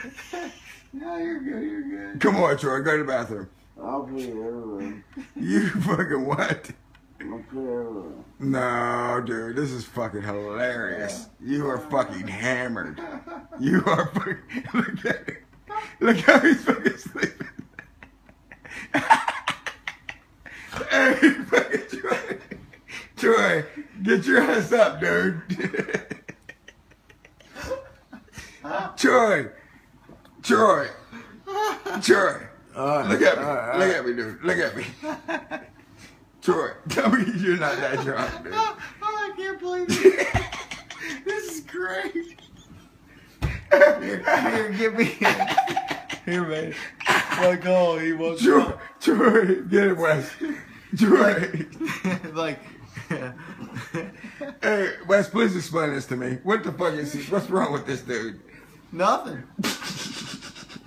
No, you're good. You're good. Come on, Troy, go to the bathroom. I'll pee everywhere. You fucking what? I'll pee everywhere. No, dude, this is fucking hilarious. You are fucking hammered. You are fucking. Look at him. Look how he's fucking sleeping. hey, fucking Troy. Troy, get your ass up, dude. Troy. Troy. Troy. Look at me. Look at me, dude. Look at me. Troy, tell me you're not that drunk, dude. Oh, I can't believe it. this is great. Here, here, give me. Here, man. like, oh, he was. Troy, Troy, get it, Wes. Troy. like, hey, Wes, please explain this to me. What the fuck is he? What's wrong with this dude? Nothing.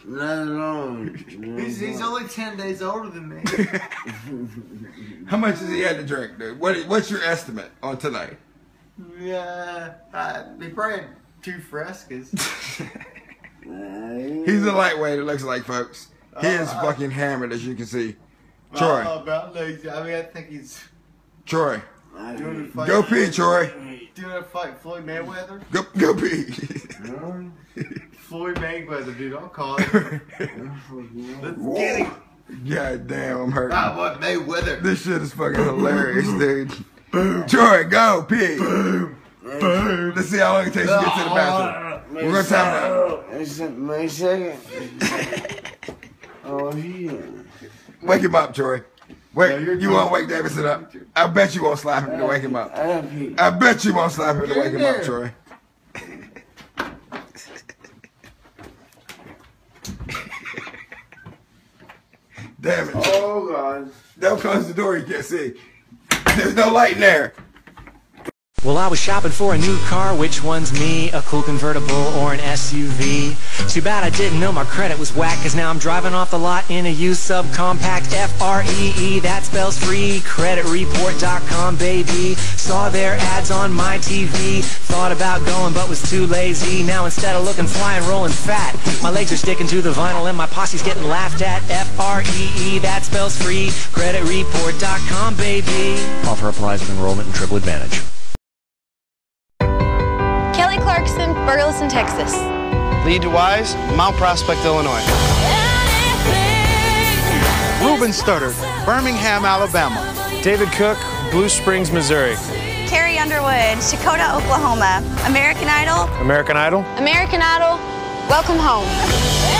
Nothing alone. He's, he's only 10 days older than me. How much has he had to drink, dude? What, what's your estimate on tonight? yeah, uh, he probably had two frescas. He's a lightweight, it looks like, folks. He is Uh, fucking hammered, as you can see. Troy, Oh, about like, I mean, I think he's Troy, doing a fight. go pee, Troy. Doing a fight, Floyd Mayweather. Go, go pee. Floyd Mayweather, dude. I'll call it. Let's get him. God damn, I'm hurt. Ah, what Mayweather? This shit is fucking hilarious, dude. Troy, go pee. Let's see how long it takes to get to the bathroom. We're gonna time out. Wait a second. oh, yeah. Wake him up, Troy. Wait, you won't wake Davidson up. I bet you won't slap him to wake him up. I bet you won't slap him to wake him up, Troy. Damn it. Oh, God. Don't close the door, you can't see. There's no light in there. Well, I was shopping for a new car, which one's me? A cool convertible or an SUV? Too bad I didn't know my credit was whack, cause now I'm driving off the lot in a used subcompact F-R-E-E, that spells free. Creditreport.com, baby. Saw their ads on my TV. Thought about going, but was too lazy. Now instead of looking fly and rolling fat, my legs are sticking to the vinyl and my posse's getting laughed at. F-R-E-E, that spells free. Creditreport.com, baby. Offer applies with enrollment and triple advantage. Kelly Clarkson, Burleson, Texas. Lee DeWyze, Mount Prospect, Illinois. Ruben Studdard, Birmingham, Alabama. David Cook, Blue Springs, Missouri. Carrie Underwood, Checotah, Oklahoma. American Idol. American Idol. American Idol. Welcome home.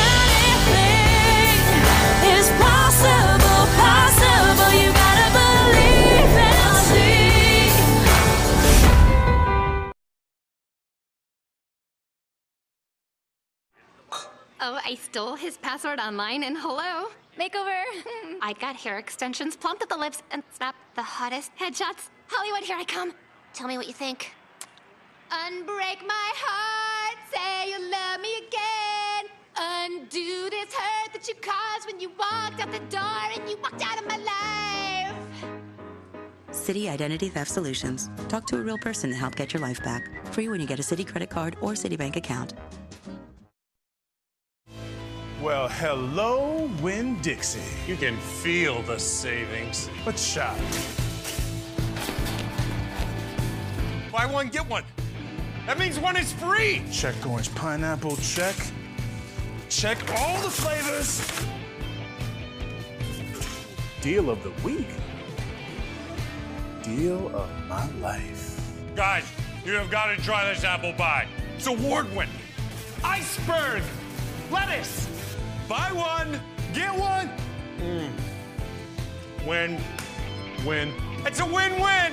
I stole his password online and hello. Makeover. I got hair extensions, plumped up the lips, and snapped the hottest headshots. Hollywood, here I come. Tell me what you think. Unbreak my heart, say you love me again. Undo this hurt that you caused when you walked out the door and you walked out of my life. Citi Identity Theft Solutions. Talk to a real person to help get your life back. Free when you get a Citi credit card or Citibank account. Well, hello, Winn-Dixie. You can feel the savings. Let's shop. Buy one, get one. That means one is free. Check orange pineapple, check. Check all the flavors. Deal of the week. Deal of my life. Guys, you have got to try this apple pie. It's award winning. Iceberg! Lettuce! Buy one, get one. Mm. Win, win. It's a win win.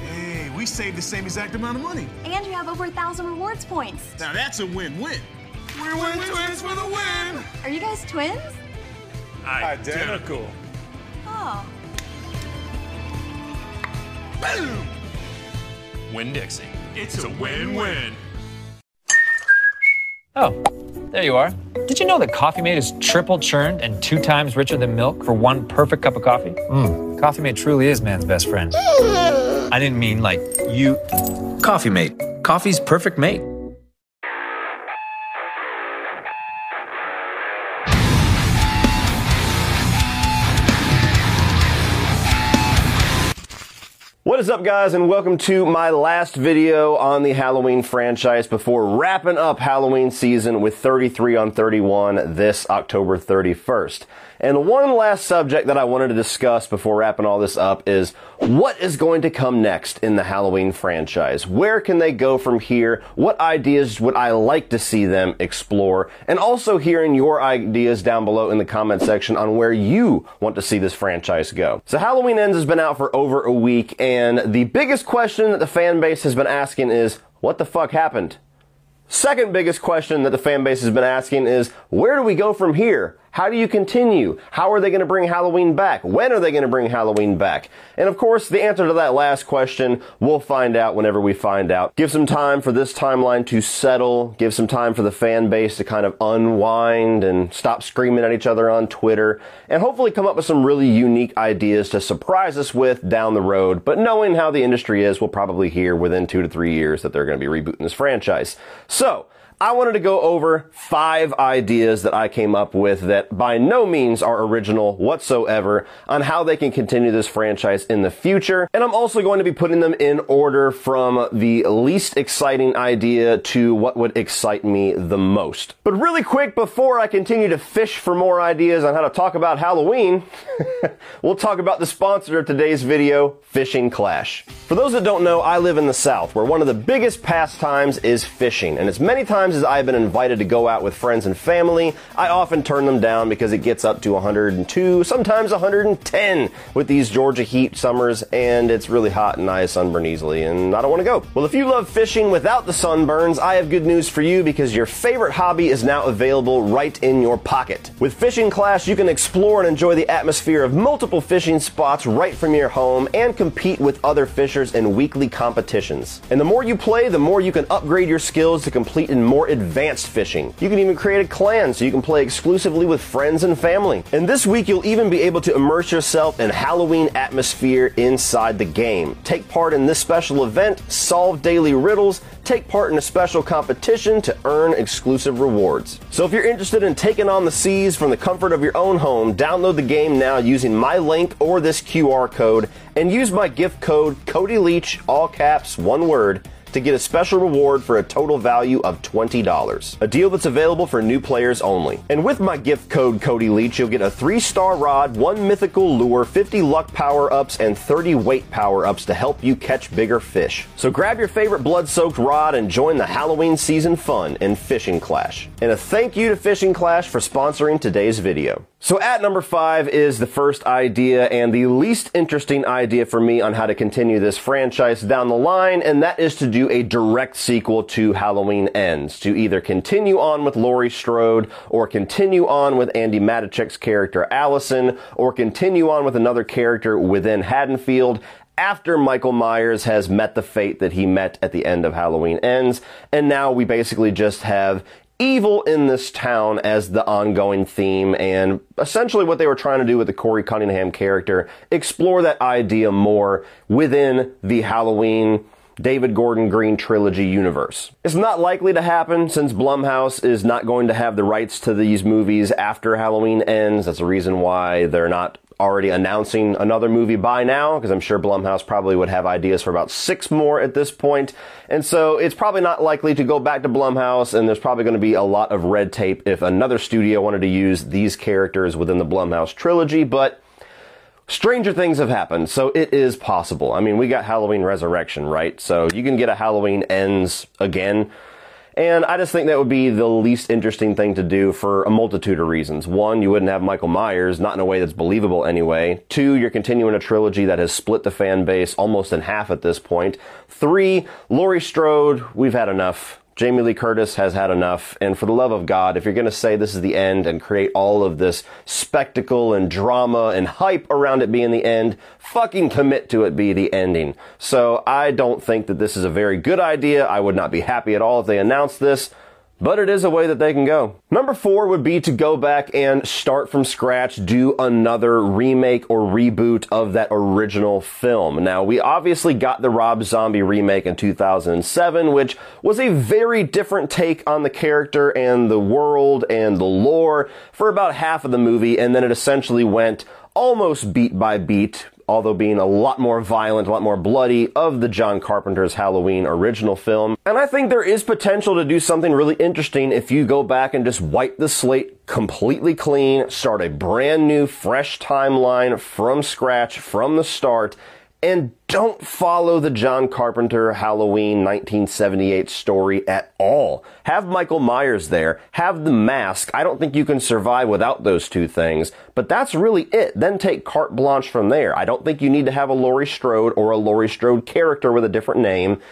Hey, we saved the same exact amount of money. And you have over a thousand rewards points. Now that's a win win. We're win twins for the win. Are you guys twins? Identical. Oh. Boom! Winn-Dixie. It's, a win win. Oh, there you are. Did you know that Coffee Mate is triple churned and two times richer than milk for one perfect cup of coffee? Mmm, Coffee Mate truly is man's best friend. I didn't mean like you. Coffee Mate. Coffee's perfect mate. Is up guys and welcome to my last video on the Halloween franchise before wrapping up Halloween season with 33 on 31 this October 31st. And one last subject that I wanted to discuss before wrapping all this up is what is going to come next in the Halloween franchise? Where can they go from here? What ideas would I like to see them explore? And also hearing your ideas down below in the comment section on where you want to see this franchise go. So Halloween Ends has been out for over a week and the biggest question that the fan base has been asking is, what the fuck happened? Second biggest question that the fan base has been asking is where do we go from here? How do you continue? How are they going to bring Halloween back? When are they going to bring Halloween back? And of course, the answer to that last question, we'll find out whenever we find out. Give some time for this timeline to settle. Give some time for the fan base to kind of unwind and stop screaming at each other on Twitter. And hopefully come up with some really unique ideas to surprise us with down the road. But knowing how the industry is, we'll probably hear within two to three years that they're going to be rebooting this franchise. So, I wanted to go over five ideas that I came up with that by no means are original whatsoever on how they can continue this franchise in the future. And I'm also going to be putting them in order from the least exciting idea to what would excite me the most. But really quick, before I continue to fish for more ideas on how to talk about Halloween, we'll talk about the sponsor of today's video, Fishing Clash. For those that don't know, I live in the South, where one of the biggest pastimes is fishing. And as many times as I've been invited to go out with friends and family, I often turn them down because it gets up to 102, sometimes 110 with these Georgia heat summers, and it's really hot and I sunburn easily, and I don't want to go. Well, if you love fishing without the sunburns, I have good news for you because your favorite hobby is now available right in your pocket. With Fishing Clash, you can explore and enjoy the atmosphere of multiple fishing spots right from your home and compete with other fishers in weekly competitions. And the more you play, the more you can upgrade your skills to complete in more advanced fishing. You can even create a clan so you can play exclusively with friends and family. And this week, you'll even be able to immerse yourself in Halloween atmosphere inside the game. Take part in this special event, solve daily riddles, take part in a special competition to earn exclusive rewards. So if you're interested in taking on the seas from the comfort of your own home, download the game now using my link or this QR code and use my gift code Cody Leach, all caps, one word to get a special reward for a total value of $20. A deal that's available for new players only. And with my gift code Cody Leach, you'll get a 3-star rod, 1 mythical lure, 50 luck power-ups, and 30 weight power-ups to help you catch bigger fish. So grab your favorite blood-soaked rod and join the Halloween season fun in Fishing Clash. And a thank you to Fishing Clash for sponsoring today's video. So at number five is the first idea and the least interesting idea for me on how to continue this franchise down the line, and that is to do a direct sequel to Halloween Ends, to either continue on with Laurie Strode, or continue on with Andi Matichak's character Allison, or continue on with another character within Haddonfield, after Michael Myers has met the fate that he met at the end of Halloween Ends, and now we basically just have evil in this town as the ongoing theme and essentially what they were trying to do with the Corey Cunningham character, explore that idea more within the Halloween David Gordon Green trilogy universe. It's not likely to happen since Blumhouse is not going to have the rights to these movies after Halloween ends. That's the reason why they're not already announcing another movie by now, because I'm sure Blumhouse probably would have ideas for about six more at this point. And so it's probably not likely to go back to Blumhouse, and there's probably going to be a lot of red tape if another studio wanted to use these characters within the Blumhouse trilogy, but Stranger things have happened, so it is possible. I mean, we got Halloween Resurrection, right? So you can get a Halloween Ends again. And I just think that would be the least interesting thing to do for a multitude of reasons. One, you wouldn't have Michael Myers, not in a way that's believable anyway. Two, you're continuing a trilogy that has split the fan base almost in half at this point. Three, Laurie Strode, we've had enough. Jamie Lee Curtis has had enough. And for the love of God, if you're going to say this is the end and create all of this spectacle and drama and hype around it being the end, fucking commit to it be the ending. So I don't think that this is a very good idea. I would not be happy at all if they announced this. But it is a way that they can go. Number four would be to go back and start from scratch, do another remake or reboot of that original film. Now, we obviously got the Rob Zombie remake in 2007, which was a very different take on the character and the world and the lore for about half of the movie, and then it essentially went almost beat by beat although being a lot more violent, a lot more bloody, of the John Carpenter's Halloween original film. And I think there is potential to do something really interesting if you go back and just wipe the slate completely clean, start a brand new, fresh timeline from scratch, from the start, and don't follow the John Carpenter Halloween 1978 story at all. Have Michael Myers there. Have the mask. I don't think you can survive without those two things, but that's really it. Then take carte blanche from there. I don't think you need to have a Laurie Strode or a Laurie Strode character with a different name.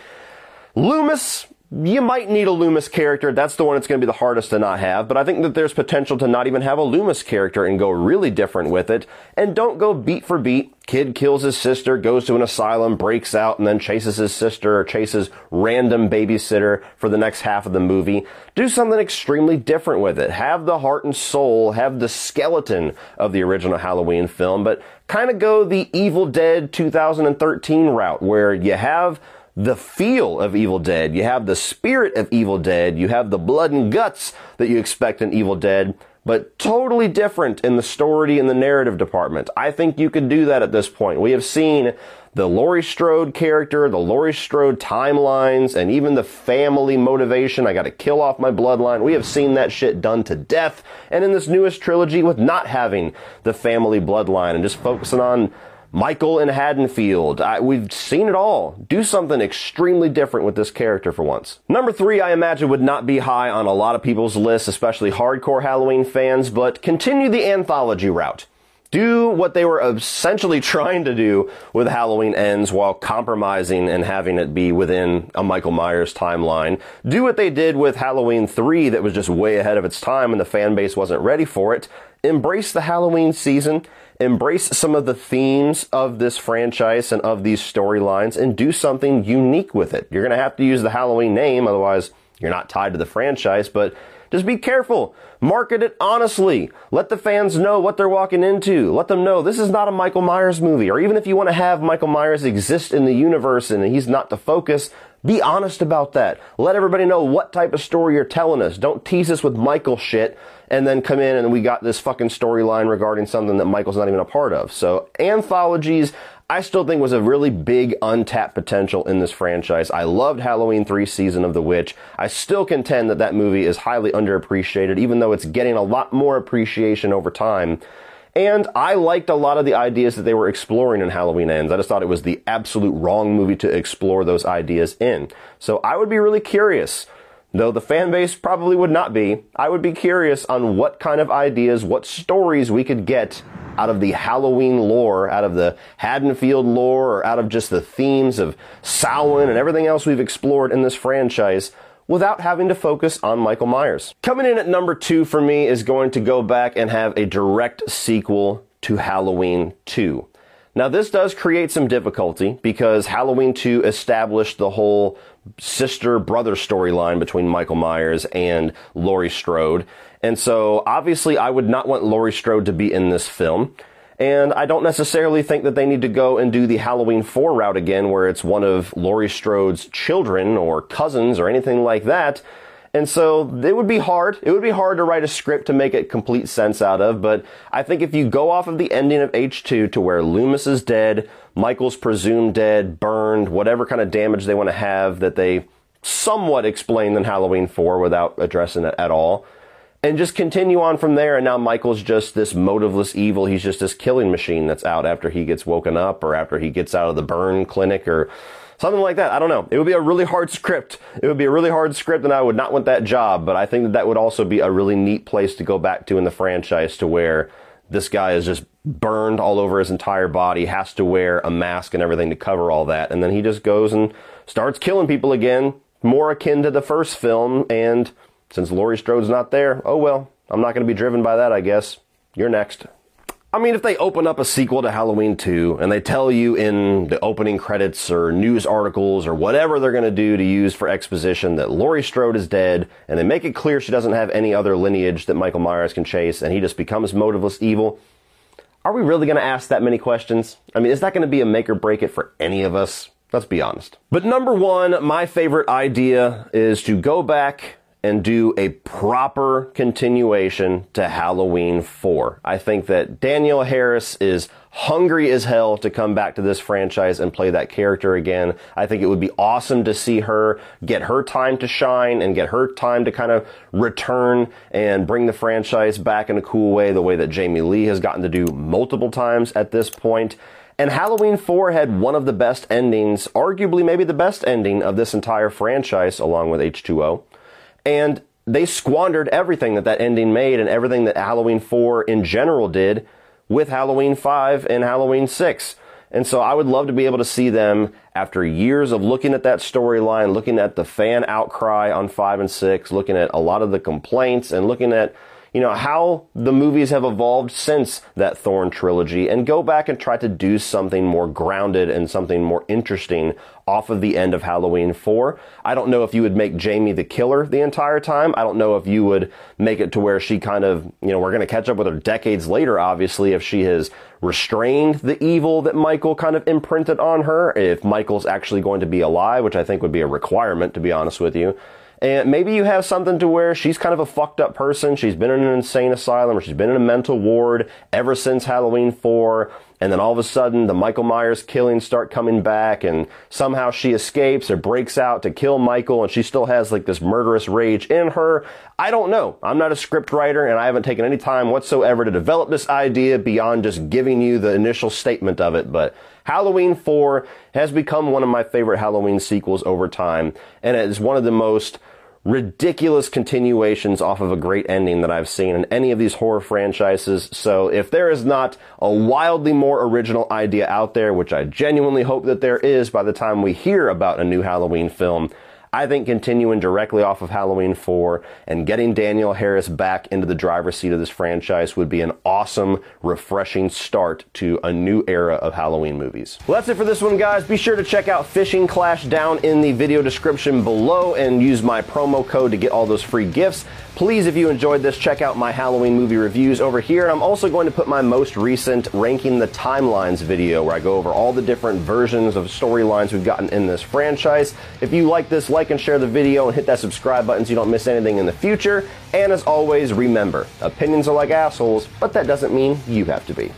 Loomis, you might need a Loomis character. That's the one that's going to be the hardest to not have. But I think that there's potential to not even have a Loomis character and go really different with it. And don't go beat for beat. Kid kills his sister, goes to an asylum, breaks out, and then chases his sister or chases random babysitter for the next half of the movie. Do something extremely different with it. Have the heart and soul, have the skeleton of the original Halloween film, but kind of go the Evil Dead 2013 route where you have the feel of Evil Dead. You have the spirit of Evil Dead. You have the blood and guts that you expect in Evil Dead, but totally different in the story and the narrative department. I think you could do that at this point. We have seen the Laurie Strode character, the Laurie Strode timelines, and even the family motivation. I gotta kill off my bloodline. We have seen that shit done to death. And in this newest trilogy with not having the family bloodline and just focusing on Michael and Haddonfield. I, we've seen it all. Do something extremely different with this character for once. Number three, I imagine would not be high on a lot of people's lists, especially hardcore Halloween fans, but continue the anthology route. Do what they were essentially trying to do with Halloween Ends while compromising and having it be within a Michael Myers timeline. Do what they did with Halloween 3 that was just way ahead of its time and the fan base wasn't ready for it. Embrace the Halloween season embrace some of the themes of this franchise and of these storylines and do something unique with it. You're going to have to use the Halloween name, otherwise, you're not tied to the franchise, but just be careful. Market it honestly. Let the fans know what they're walking into. Let them know this is not a Michael Myers movie. Or even if you want to have Michael Myers exist in the universe and he's not the focus, be honest about that. Let everybody know what type of story you're telling us. Don't tease us with Michael shit and then come in and we got this fucking storyline regarding something that Michael's not even a part of. So anthologies, I still think was a really big untapped potential in this franchise. I loved Halloween 3 Season of the Witch. I still contend that that movie is highly underappreciated, even though it's getting a lot more appreciation over time. And I liked a lot of the ideas that they were exploring in Halloween Ends. I just thought it was the absolute wrong movie to explore those ideas in. So I would be really curious Though the fan base probably would not be, I would be curious on what kind of ideas, what stories we could get out of the Halloween lore, out of the Haddonfield lore, or out of just the themes of Samhain and everything else we've explored in this franchise without having to focus on Michael Myers. Coming in at number two for me is going to go back and have a direct sequel to Halloween 2. Now, this does create some difficulty because Halloween 2 established the whole sister brother storyline between Michael Myers and Laurie Strode. And so, obviously, I would not want Laurie Strode to be in this film. And I don't necessarily think that they need to go and do the Halloween 4 route again, where it's one of Laurie Strode's children or cousins or anything like that. And so it would be hard. It would be hard to write a script to make it complete sense out of, but I think if you go off of the ending of H2 to where Loomis is dead, Michael's presumed dead, burned, whatever kind of damage they want to have that they somewhat explain in Halloween 4 without addressing it at all. And just continue on from there, and now Michael's just this motiveless evil. He's just this killing machine that's out after he gets woken up or after he gets out of the burn clinic or Something like that. I don't know. It would be a really hard script. It would be a really hard script and I would not want that job, but I think that that would also be a really neat place to go back to in the franchise to where this guy is just burned all over his entire body, has to wear a mask and everything to cover all that. And then he just goes and starts killing people again, more akin to the first film. And since Laurie Strode's not there, oh well, I'm not going to be driven by that, I guess. You're next. I mean, if they open up a sequel to Halloween 2 and they tell you in the opening credits or news articles or whatever they're going to do to use for exposition that Laurie Strode is dead and they make it clear she doesn't have any other lineage that Michael Myers can chase and he just becomes motiveless evil, are we really going to ask that many questions? I mean, is that going to be a make or break it for any of us? Let's be honest. But number one, my favorite idea is to go back and do a proper continuation to Halloween 4. I think that Danielle Harris is hungry as hell to come back to this franchise and play that character again. I think it would be awesome to see her get her time to shine and get her time to kind of return and bring the franchise back in a cool way, the way that Jamie Lee has gotten to do multiple times at this point. And Halloween 4 had one of the best endings, arguably maybe the best ending of this entire franchise, along with H2O. And they squandered everything that that ending made and everything that Halloween 4 in general did with Halloween 5 and Halloween 6. And so I would love to be able to see them after years of looking at that storyline, looking at the fan outcry on five and six, looking at a lot of the complaints and looking at you know, how the movies have evolved since that Thorn trilogy and go back and try to do something more grounded and something more interesting off of the end of Halloween 4. I don't know if you would make Jamie the killer the entire time. I don't know if you would make it to where she kind of, you know, we're going to catch up with her decades later, obviously, if she has restrained the evil that Michael kind of imprinted on her, if Michael's actually going to be alive, which I think would be a requirement, to be honest with you. And maybe you have something to where she's kind of a fucked up person. She's been in an insane asylum or she's been in a mental ward ever since Halloween 4. And then all of a sudden the Michael Myers killings start coming back and somehow she escapes or breaks out to kill Michael and she still has like this murderous rage in her. I don't know. I'm not a script writer and I haven't taken any time whatsoever to develop this idea beyond just giving you the initial statement of it. But Halloween 4 has become one of my favorite Halloween sequels over time and it is one of the most ridiculous continuations off of a great ending that I've seen in any of these horror franchises. So if there is not a wildly more original idea out there, which I genuinely hope that there is by the time we hear about a new Halloween film, I think continuing directly off of Halloween 4 and getting Danielle Harris back into the driver's seat of this franchise would be an awesome, refreshing start to a new era of Halloween movies. Well, that's it for this one, guys. Be sure to check out Fishing Clash down in the video description below and use my promo code to get all those free gifts. Please, if you enjoyed this, check out my Halloween movie reviews over here. And I'm also going to put my most recent Ranking the Timelines video where I go over all the different versions of storylines we've gotten in this franchise. If you like this, like and share the video and hit that subscribe button so you don't miss anything in the future. And as always, remember, opinions are like assholes, but that doesn't mean you have to be.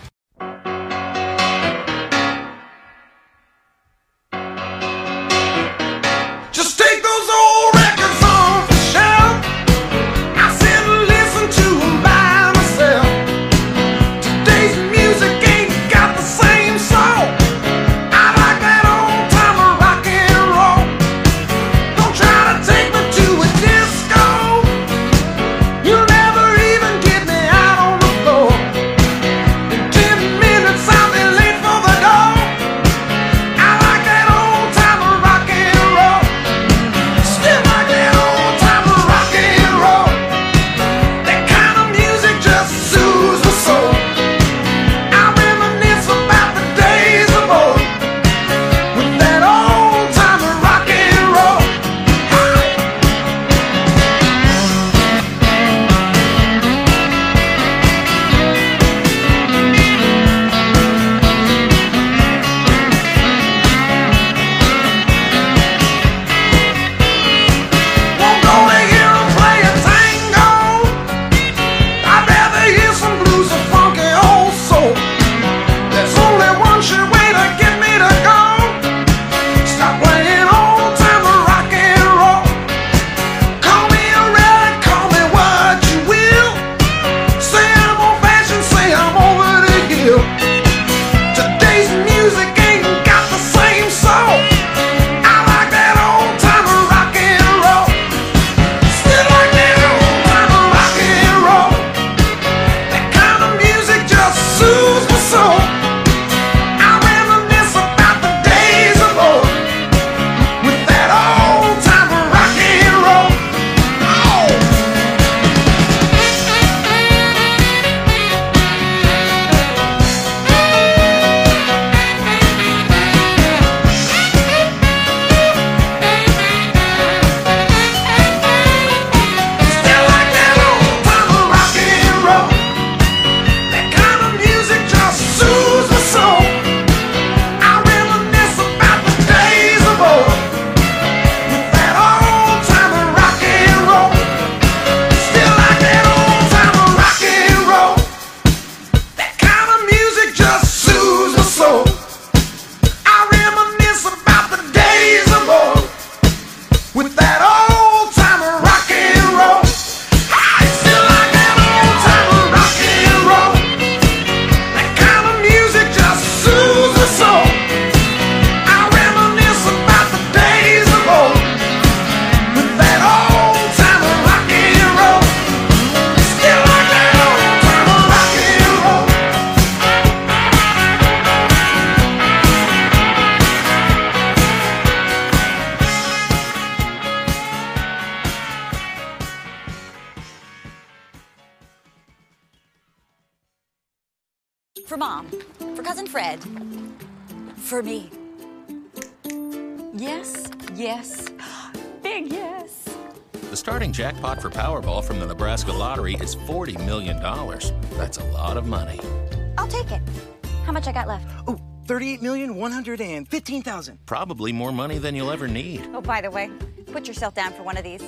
38,115,000. Probably more money than you'll ever need. Oh, by the way, put yourself down for one of these.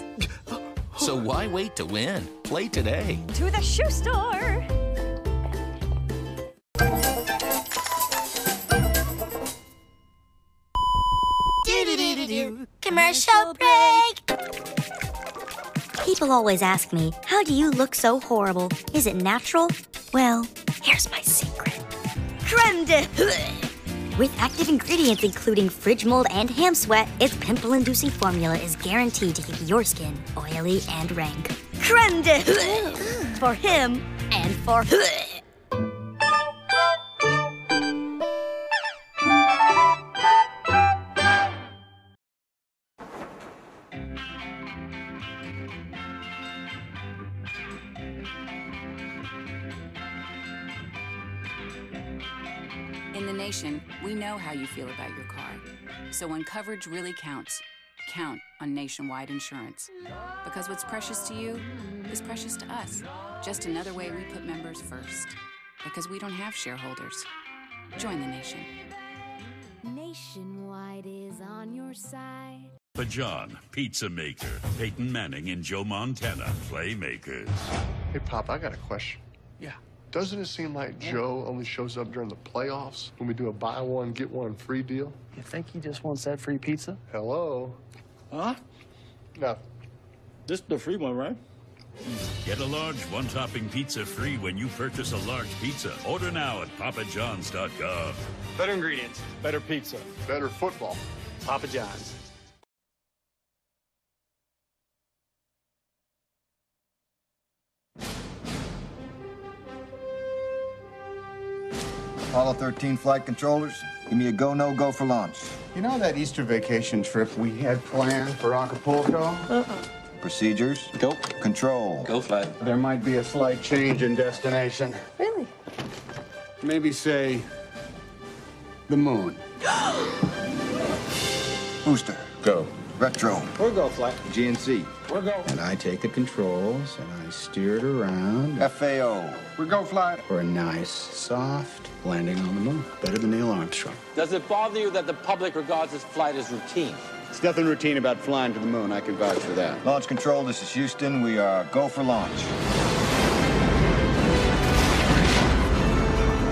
So why wait to win? Play today. To the shoe store. Commercial break! People always ask me, how do you look so horrible? Is it natural? Well, here's my secret. Creme de With active ingredients including fridge mold and ham sweat, its pimple-inducing formula is guaranteed to keep your skin oily and rank. Creme de For him and for you feel about your car. So when coverage really counts, count on nationwide insurance. Because what's precious to you is precious to us. Just another way we put members first. Because we don't have shareholders. Join the nation. Nationwide is on your side. The John Pizza Maker, Peyton Manning and Joe Montana, Playmakers. Hey, Pop, I got a question. Yeah. Doesn't it seem like Joe only shows up during the playoffs when we do a buy one, get one free deal? You think he just wants that free pizza? Hello? Huh? No. This is the free one, right? Get a large one topping pizza free when you purchase a large pizza. Order now at papajohns.com. Better ingredients, better pizza, better football. Papa John's. Apollo 13 flight controllers, give me a go, no go for launch. You know that Easter vacation trip we had planned for Acapulco? Uh-uh. Procedures. Go. Control. Go flight. There might be a slight change in destination. Really? Maybe say the moon. Go! Booster. Go. Retro. We're go flight. GNC. We're go. And I take the controls and I steer it around. FAO. We're go flight. For a nice, soft landing on the moon. Better than Neil Armstrong. Does it bother you that the public regards this flight as routine? There's nothing routine about flying to the moon. I can vouch for that. Launch control, this is Houston. We are go for launch.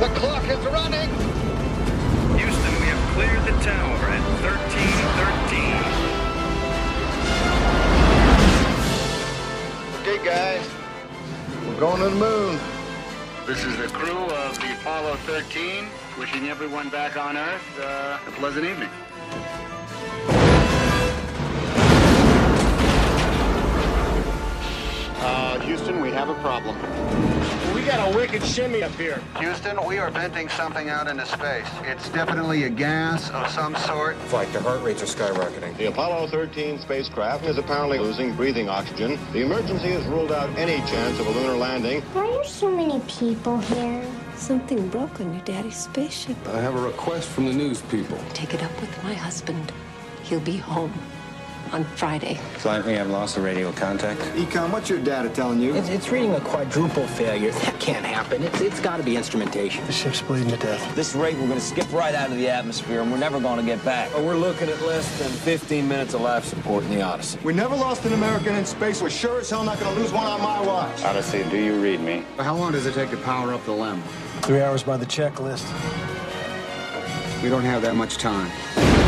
The clock is running. Houston, we have cleared the tower at 1313. Okay, guys. We're going to the moon. This is the crew of the Apollo 13, wishing everyone back on Earth uh, a pleasant evening. Uh, Houston, we have a problem. We got a wicked shimmy up here. Houston, we are venting something out into space. It's definitely a gas of some sort. Flight, the heart rates are skyrocketing. The Apollo 13 spacecraft is apparently losing breathing oxygen. The emergency has ruled out any chance of a lunar landing. Why are so many people here? Something broke on your daddy's spaceship. I have a request from the news people. Take it up with my husband. He'll be home on Friday. Flight, we have lost the radio contact. EECOM, what's your data telling you? It's, it's reading a quadruple failure. That can't happen. It's, it's got to be instrumentation. The ship's bleeding to death. This rate, we're going to skip right out of the atmosphere, and we're never going to get back. Oh, we're looking at less than 15 minutes of life support in the Odyssey. We never lost an American in space. We're sure as hell not going to lose one on my watch. Odyssey, do you read me? How long does it take to power up the LEM? Three hours by the checklist. We don't have that much time.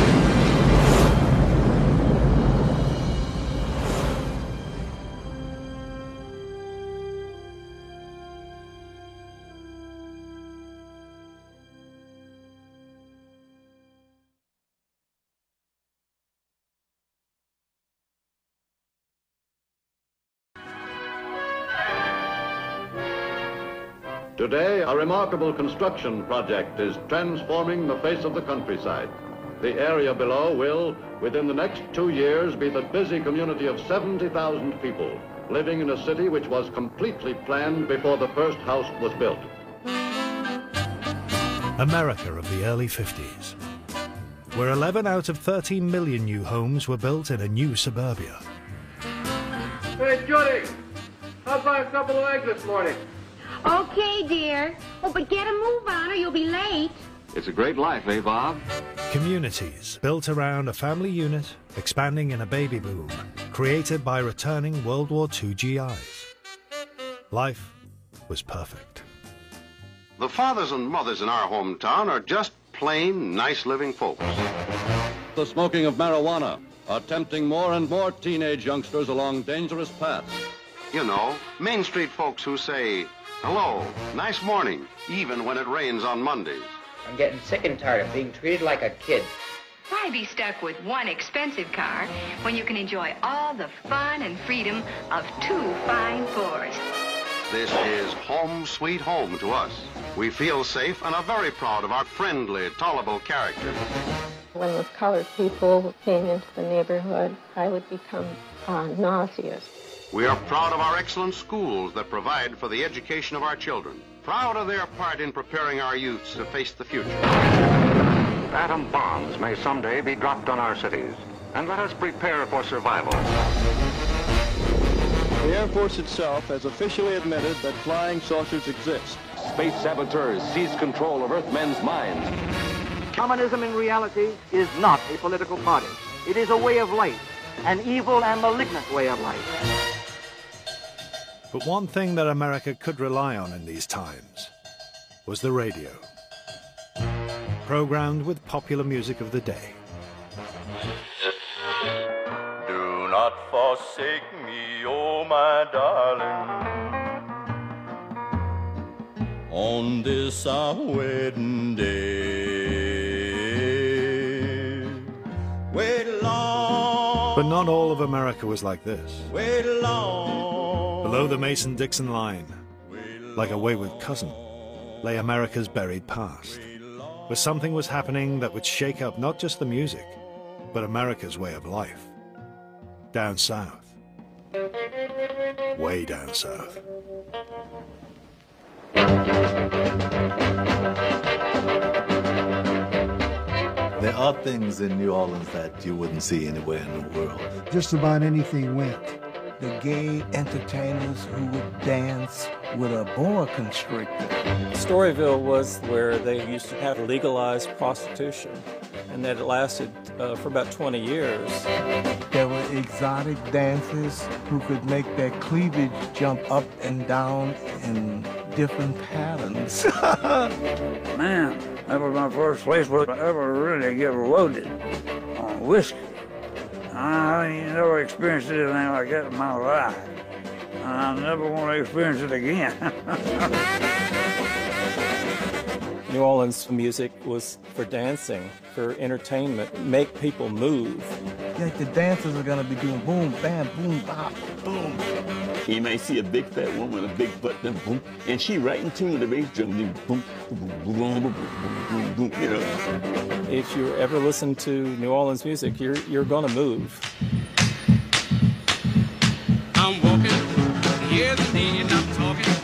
Today, a remarkable construction project is transforming the face of the countryside. The area below will, within the next two years, be the busy community of 70,000 people living in a city which was completely planned before the first house was built. America of the early 50s, where 11 out of 13 million new homes were built in a new suburbia. Hey, Judy, how about a couple of eggs this morning? Okay, dear. Oh, but get a move on or you'll be late. It's a great life, eh, Bob? Communities built around a family unit, expanding in a baby boom, created by returning World War II GIs. Life was perfect. The fathers and mothers in our hometown are just plain, nice living folks. The smoking of marijuana are tempting more and more teenage youngsters along dangerous paths. You know, Main Street folks who say, hello, nice morning, even when it rains on Mondays. I'm getting sick and tired of being treated like a kid. Why be stuck with one expensive car when you can enjoy all the fun and freedom of two fine Fords? This is home sweet home to us. We feel safe and are very proud of our friendly, tolerable character. When the colored people came into the neighborhood, I would become uh, nauseous. We are proud of our excellent schools that provide for the education of our children. Proud of their part in preparing our youths to face the future. Atom bombs may someday be dropped on our cities, and let us prepare for survival. The Air Force itself has officially admitted that flying saucers exist. Space saboteurs seize control of Earthmen's minds. Communism in reality is not a political party. It is a way of life, an evil and malignant way of life. But one thing that America could rely on in these times was the radio, programmed with popular music of the day. Do not forsake me, oh my darling. On this our wedding day. Not all of America was like this. Below the Mason Dixon line, like a wayward cousin, lay America's buried past, where something was happening that would shake up not just the music, but America's way of life. Down south. Way down south. There are things in New Orleans that you wouldn't see anywhere in the world. Just about anything went. The gay entertainers who would dance with a boa constrictor. Storyville was where they used to have legalized prostitution, and that it lasted uh, for about 20 years. There were exotic dancers who could make their cleavage jump up and down in different patterns. Man, that was my first place where I ever really get loaded on whiskey. I ain't never experienced anything like that in my life. And I never want to experience it again. New Orleans music was for dancing, for entertainment, make people move. Yeah, the dancers are gonna be doing boom, bam, boom, bop, boom. You may see a big fat woman, a big butt, then boom, and she right in tune with the bass drum, then boom, boom, boom, boom, boom, boom, boom, boom, you know. If you ever listen to New Orleans music, you're you're gonna move. I'm walking, hear the need, I'm talking,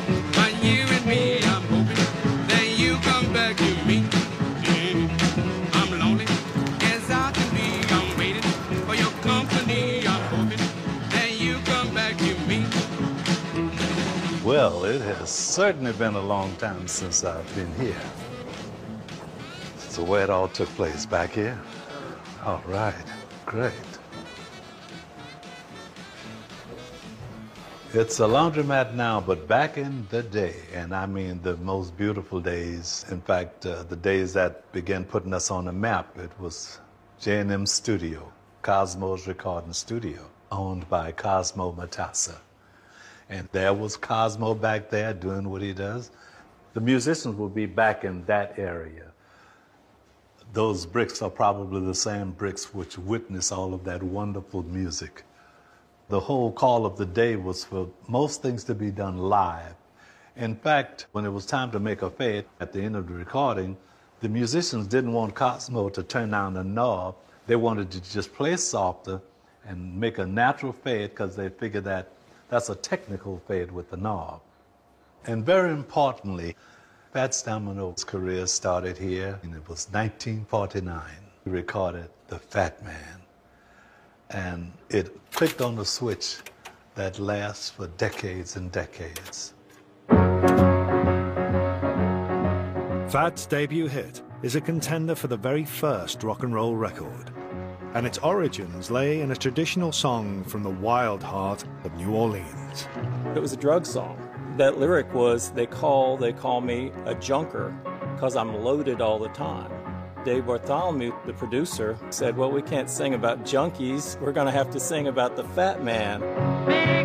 Well, it has certainly been a long time since I've been here. So where it all took place, back here? All right, great. It's a laundromat now, but back in the day, and I mean the most beautiful days, in fact, uh, the days that began putting us on the map, it was J&M Studio, Cosmo's recording studio, owned by Cosmo Matassa. And there was Cosmo back there doing what he does. The musicians will be back in that area. Those bricks are probably the same bricks which witness all of that wonderful music. The whole call of the day was for most things to be done live. In fact, when it was time to make a fade at the end of the recording, the musicians didn't want Cosmo to turn down the knob. They wanted to just play softer and make a natural fade because they figured that that's a technical fade with the knob. And very importantly, Fats Domino's career started here, and it was 1949. He recorded The Fat Man, and it clicked on the switch that lasts for decades and decades. Fat's debut hit is a contender for the very first rock and roll record, and its origins lay in a traditional song from the wild heart of New Orleans. It was a drug song. That lyric was, they call, they call me a junker because I'm loaded all the time. Dave Bartholomew, the producer, said, well, we can't sing about junkies. We're going to have to sing about the fat man.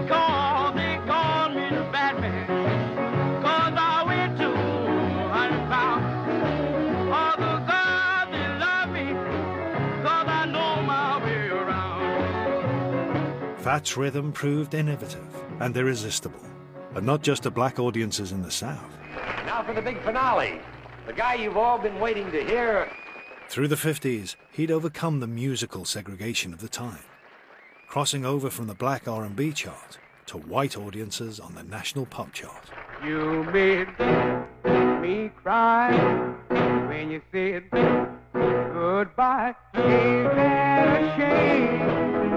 Around. Rhythm proved innovative and irresistible, and not just to black audiences in the South. Now for the big finale. The guy you've all been waiting to hear. Through the 50s, he'd overcome the musical segregation of the time, crossing over from the black R&B chart to white audiences on the national pop chart. You made me cry when you said goodbye. Ain't that a shame?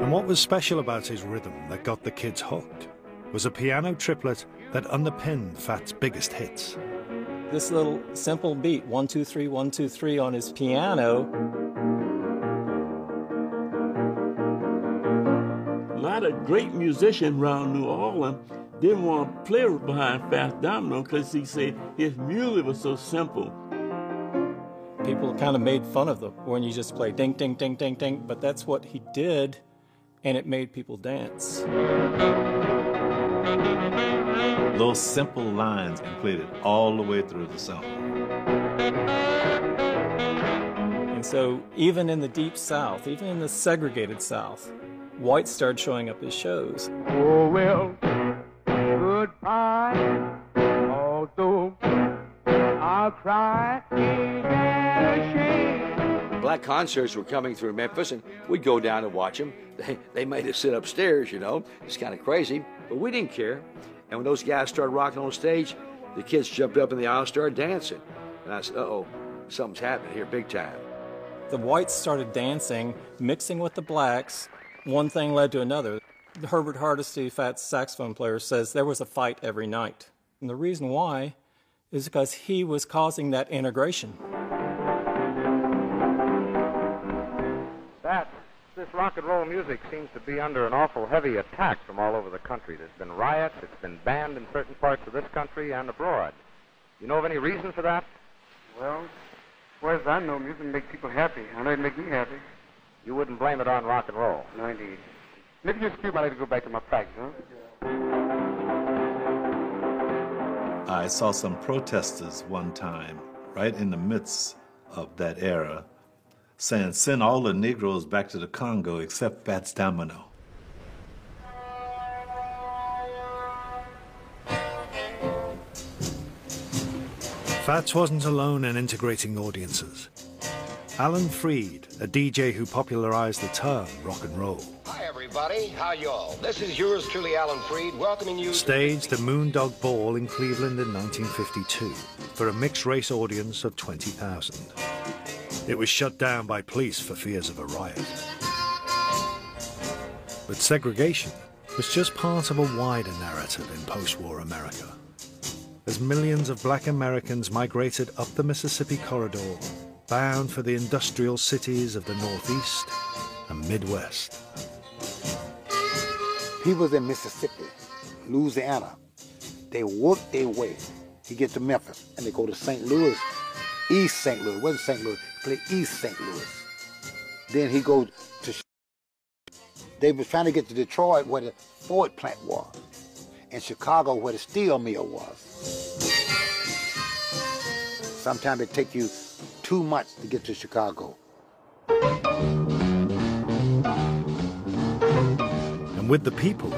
And what was special about his rhythm that got the kids hooked was a piano triplet that underpinned Fat's biggest hits. This little simple beat, one, two, three, one, two, three, on his piano. A lot of great musicians around New Orleans didn't want to play behind Fats Domino because he said his music was so simple. People kind of made fun of them when you just play ding, ding, ding, ding, ding, but that's what he did, and it made people dance. Those simple lines and played it all the way through the song. And so, even in the deep South, even in the segregated South, whites started showing up at shows. Oh well, goodbye. Although I'll cry, Black concerts were coming through Memphis, and we'd go down and watch them. They, they made us sit upstairs, you know. It's kind of crazy, but we didn't care. And when those guys started rocking on stage, the kids jumped up in the aisle, started dancing, and I said, "Uh oh, something's happening here, big time." The whites started dancing, mixing with the blacks. One thing led to another. Herbert Hardesty, Fats saxophone player, says there was a fight every night. And the reason why is because he was causing that integration. This rock and roll music seems to be under an awful heavy attack from all over the country. There's been riots, it's been banned in certain parts of this country and abroad. You know of any reason for that? Well, as far as I know, music make people happy. I know it make me happy. You wouldn't blame it on rock and roll. No, indeed. Maybe you excuse me, I need to go back to my practice, huh? I saw some protesters one time, right in the midst of that era, saying, send all the Negroes back to the Congo except Fats Domino. Fats wasn't alone in integrating audiences. Alan Freed, a DJ who popularized the term rock and roll, Hi, everybody. How y'all? This is yours truly, Alan Freed, welcoming you. staged the Moondog Ball in Cleveland in 1952 for a mixed race audience of 20,000. It was shut down by police for fears of a riot. But segregation was just part of a wider narrative in post war America. As millions of black Americans migrated up the Mississippi corridor, bound for the industrial cities of the Northeast and Midwest. People in Mississippi, Louisiana, they work their way to get to Memphis, and they go to St. Louis, East St. Louis. Wasn't St. Louis? Play East St. Louis. Then he goes to. They was trying to get to Detroit where the Ford plant was, and Chicago where the steel mill was. Sometimes it take you too much to get to Chicago. And with the people,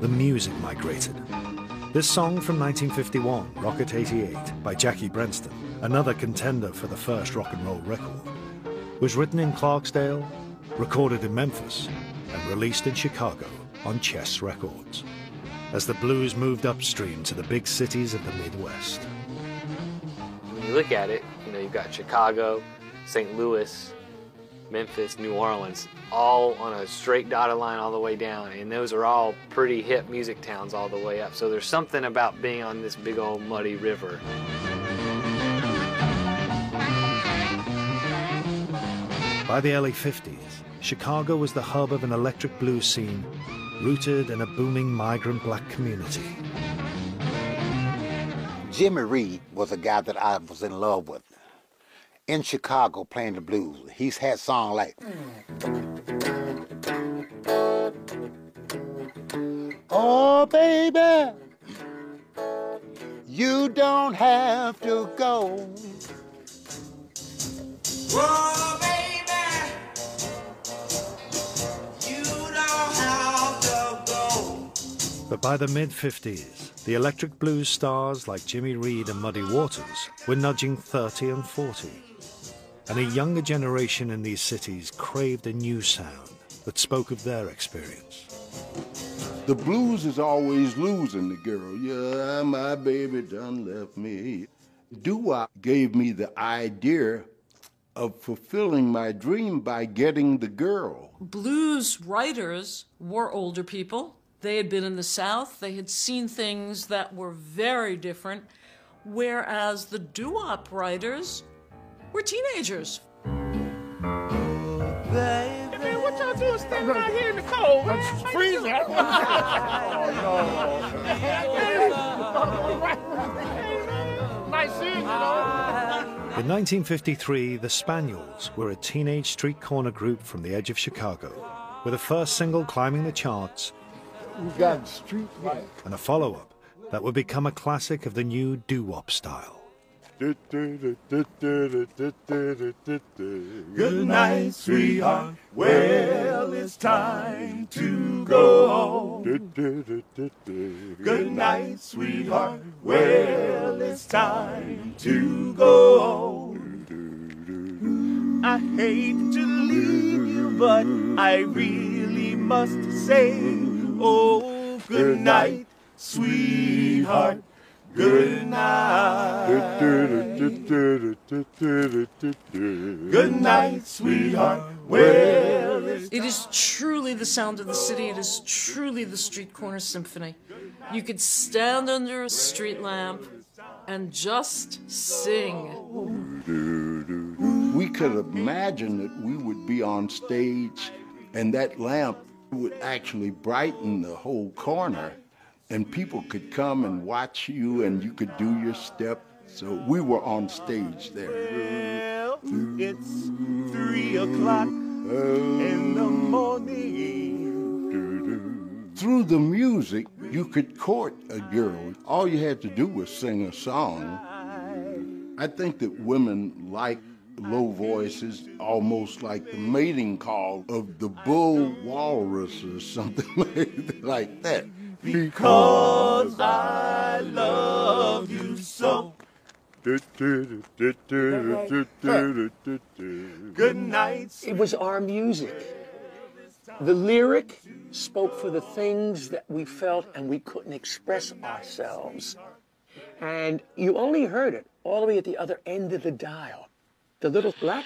the music migrated. This song from 1951, Rocket 88, by Jackie Brenston, another contender for the first rock and roll record, was written in Clarksdale, recorded in Memphis, and released in Chicago on Chess Records. as the blues moved upstream to the big cities of the Midwest. When you look at it, you know, you've got Chicago, St. Louis, Memphis, New Orleans, all on a straight dotted line all the way down. And those are all pretty hip music towns all the way up. So there's something about being on this big old muddy river. By the early 50s, Chicago was the hub of an electric blues scene rooted in a booming migrant black community. Jimmy Reed was a guy that I was in love with. In Chicago playing the blues. He's had songs like Oh baby, you don't have to go. Whoa, But by the mid 50s, the electric blues stars like Jimmy Reed and Muddy Waters were nudging 30 and 40. And a younger generation in these cities craved a new sound that spoke of their experience. The blues is always losing the girl. Yeah, my baby done left me. Doo-wop gave me the idea of fulfilling my dream by getting the girl. Blues writers were older people. They had been in the South. They had seen things that were very different, whereas the doo-wop writers were teenagers. Man, what y'all doing standing out here in the cold, man? It's freezing. Oh, nice seeing you, though. In 1953, the Spaniels were a teenage street corner group from the edge of Chicago, with a first single climbing the charts We got street light. and a follow up that would become a classic of the new doo wop style. Good night, sweetheart. Well, it's time to go home. Good night, sweetheart. Well, it's time to go home. I hate to leave you, but I really must say, oh, good night, sweetheart. Good night. Good night, sweetheart. Well, it's It is truly the sound of the city. It is truly the street corner symphony. You could stand under a street lamp and just sing. We could imagine that we would be on stage and that lamp would actually brighten the whole corner and people could come and watch you and you could do your step. So we were on stage there. Well, it's three o'clock in the morning. Through the music, you could court a girl. All you had to do was sing a song. I think that women like low voices, almost like the mating call of the bull walrus or something like that. Because I love you so. Good night. It was our music. The lyric spoke for the things that we felt and we couldn't express ourselves. And you only heard it all the way at the other end of the dial. The little black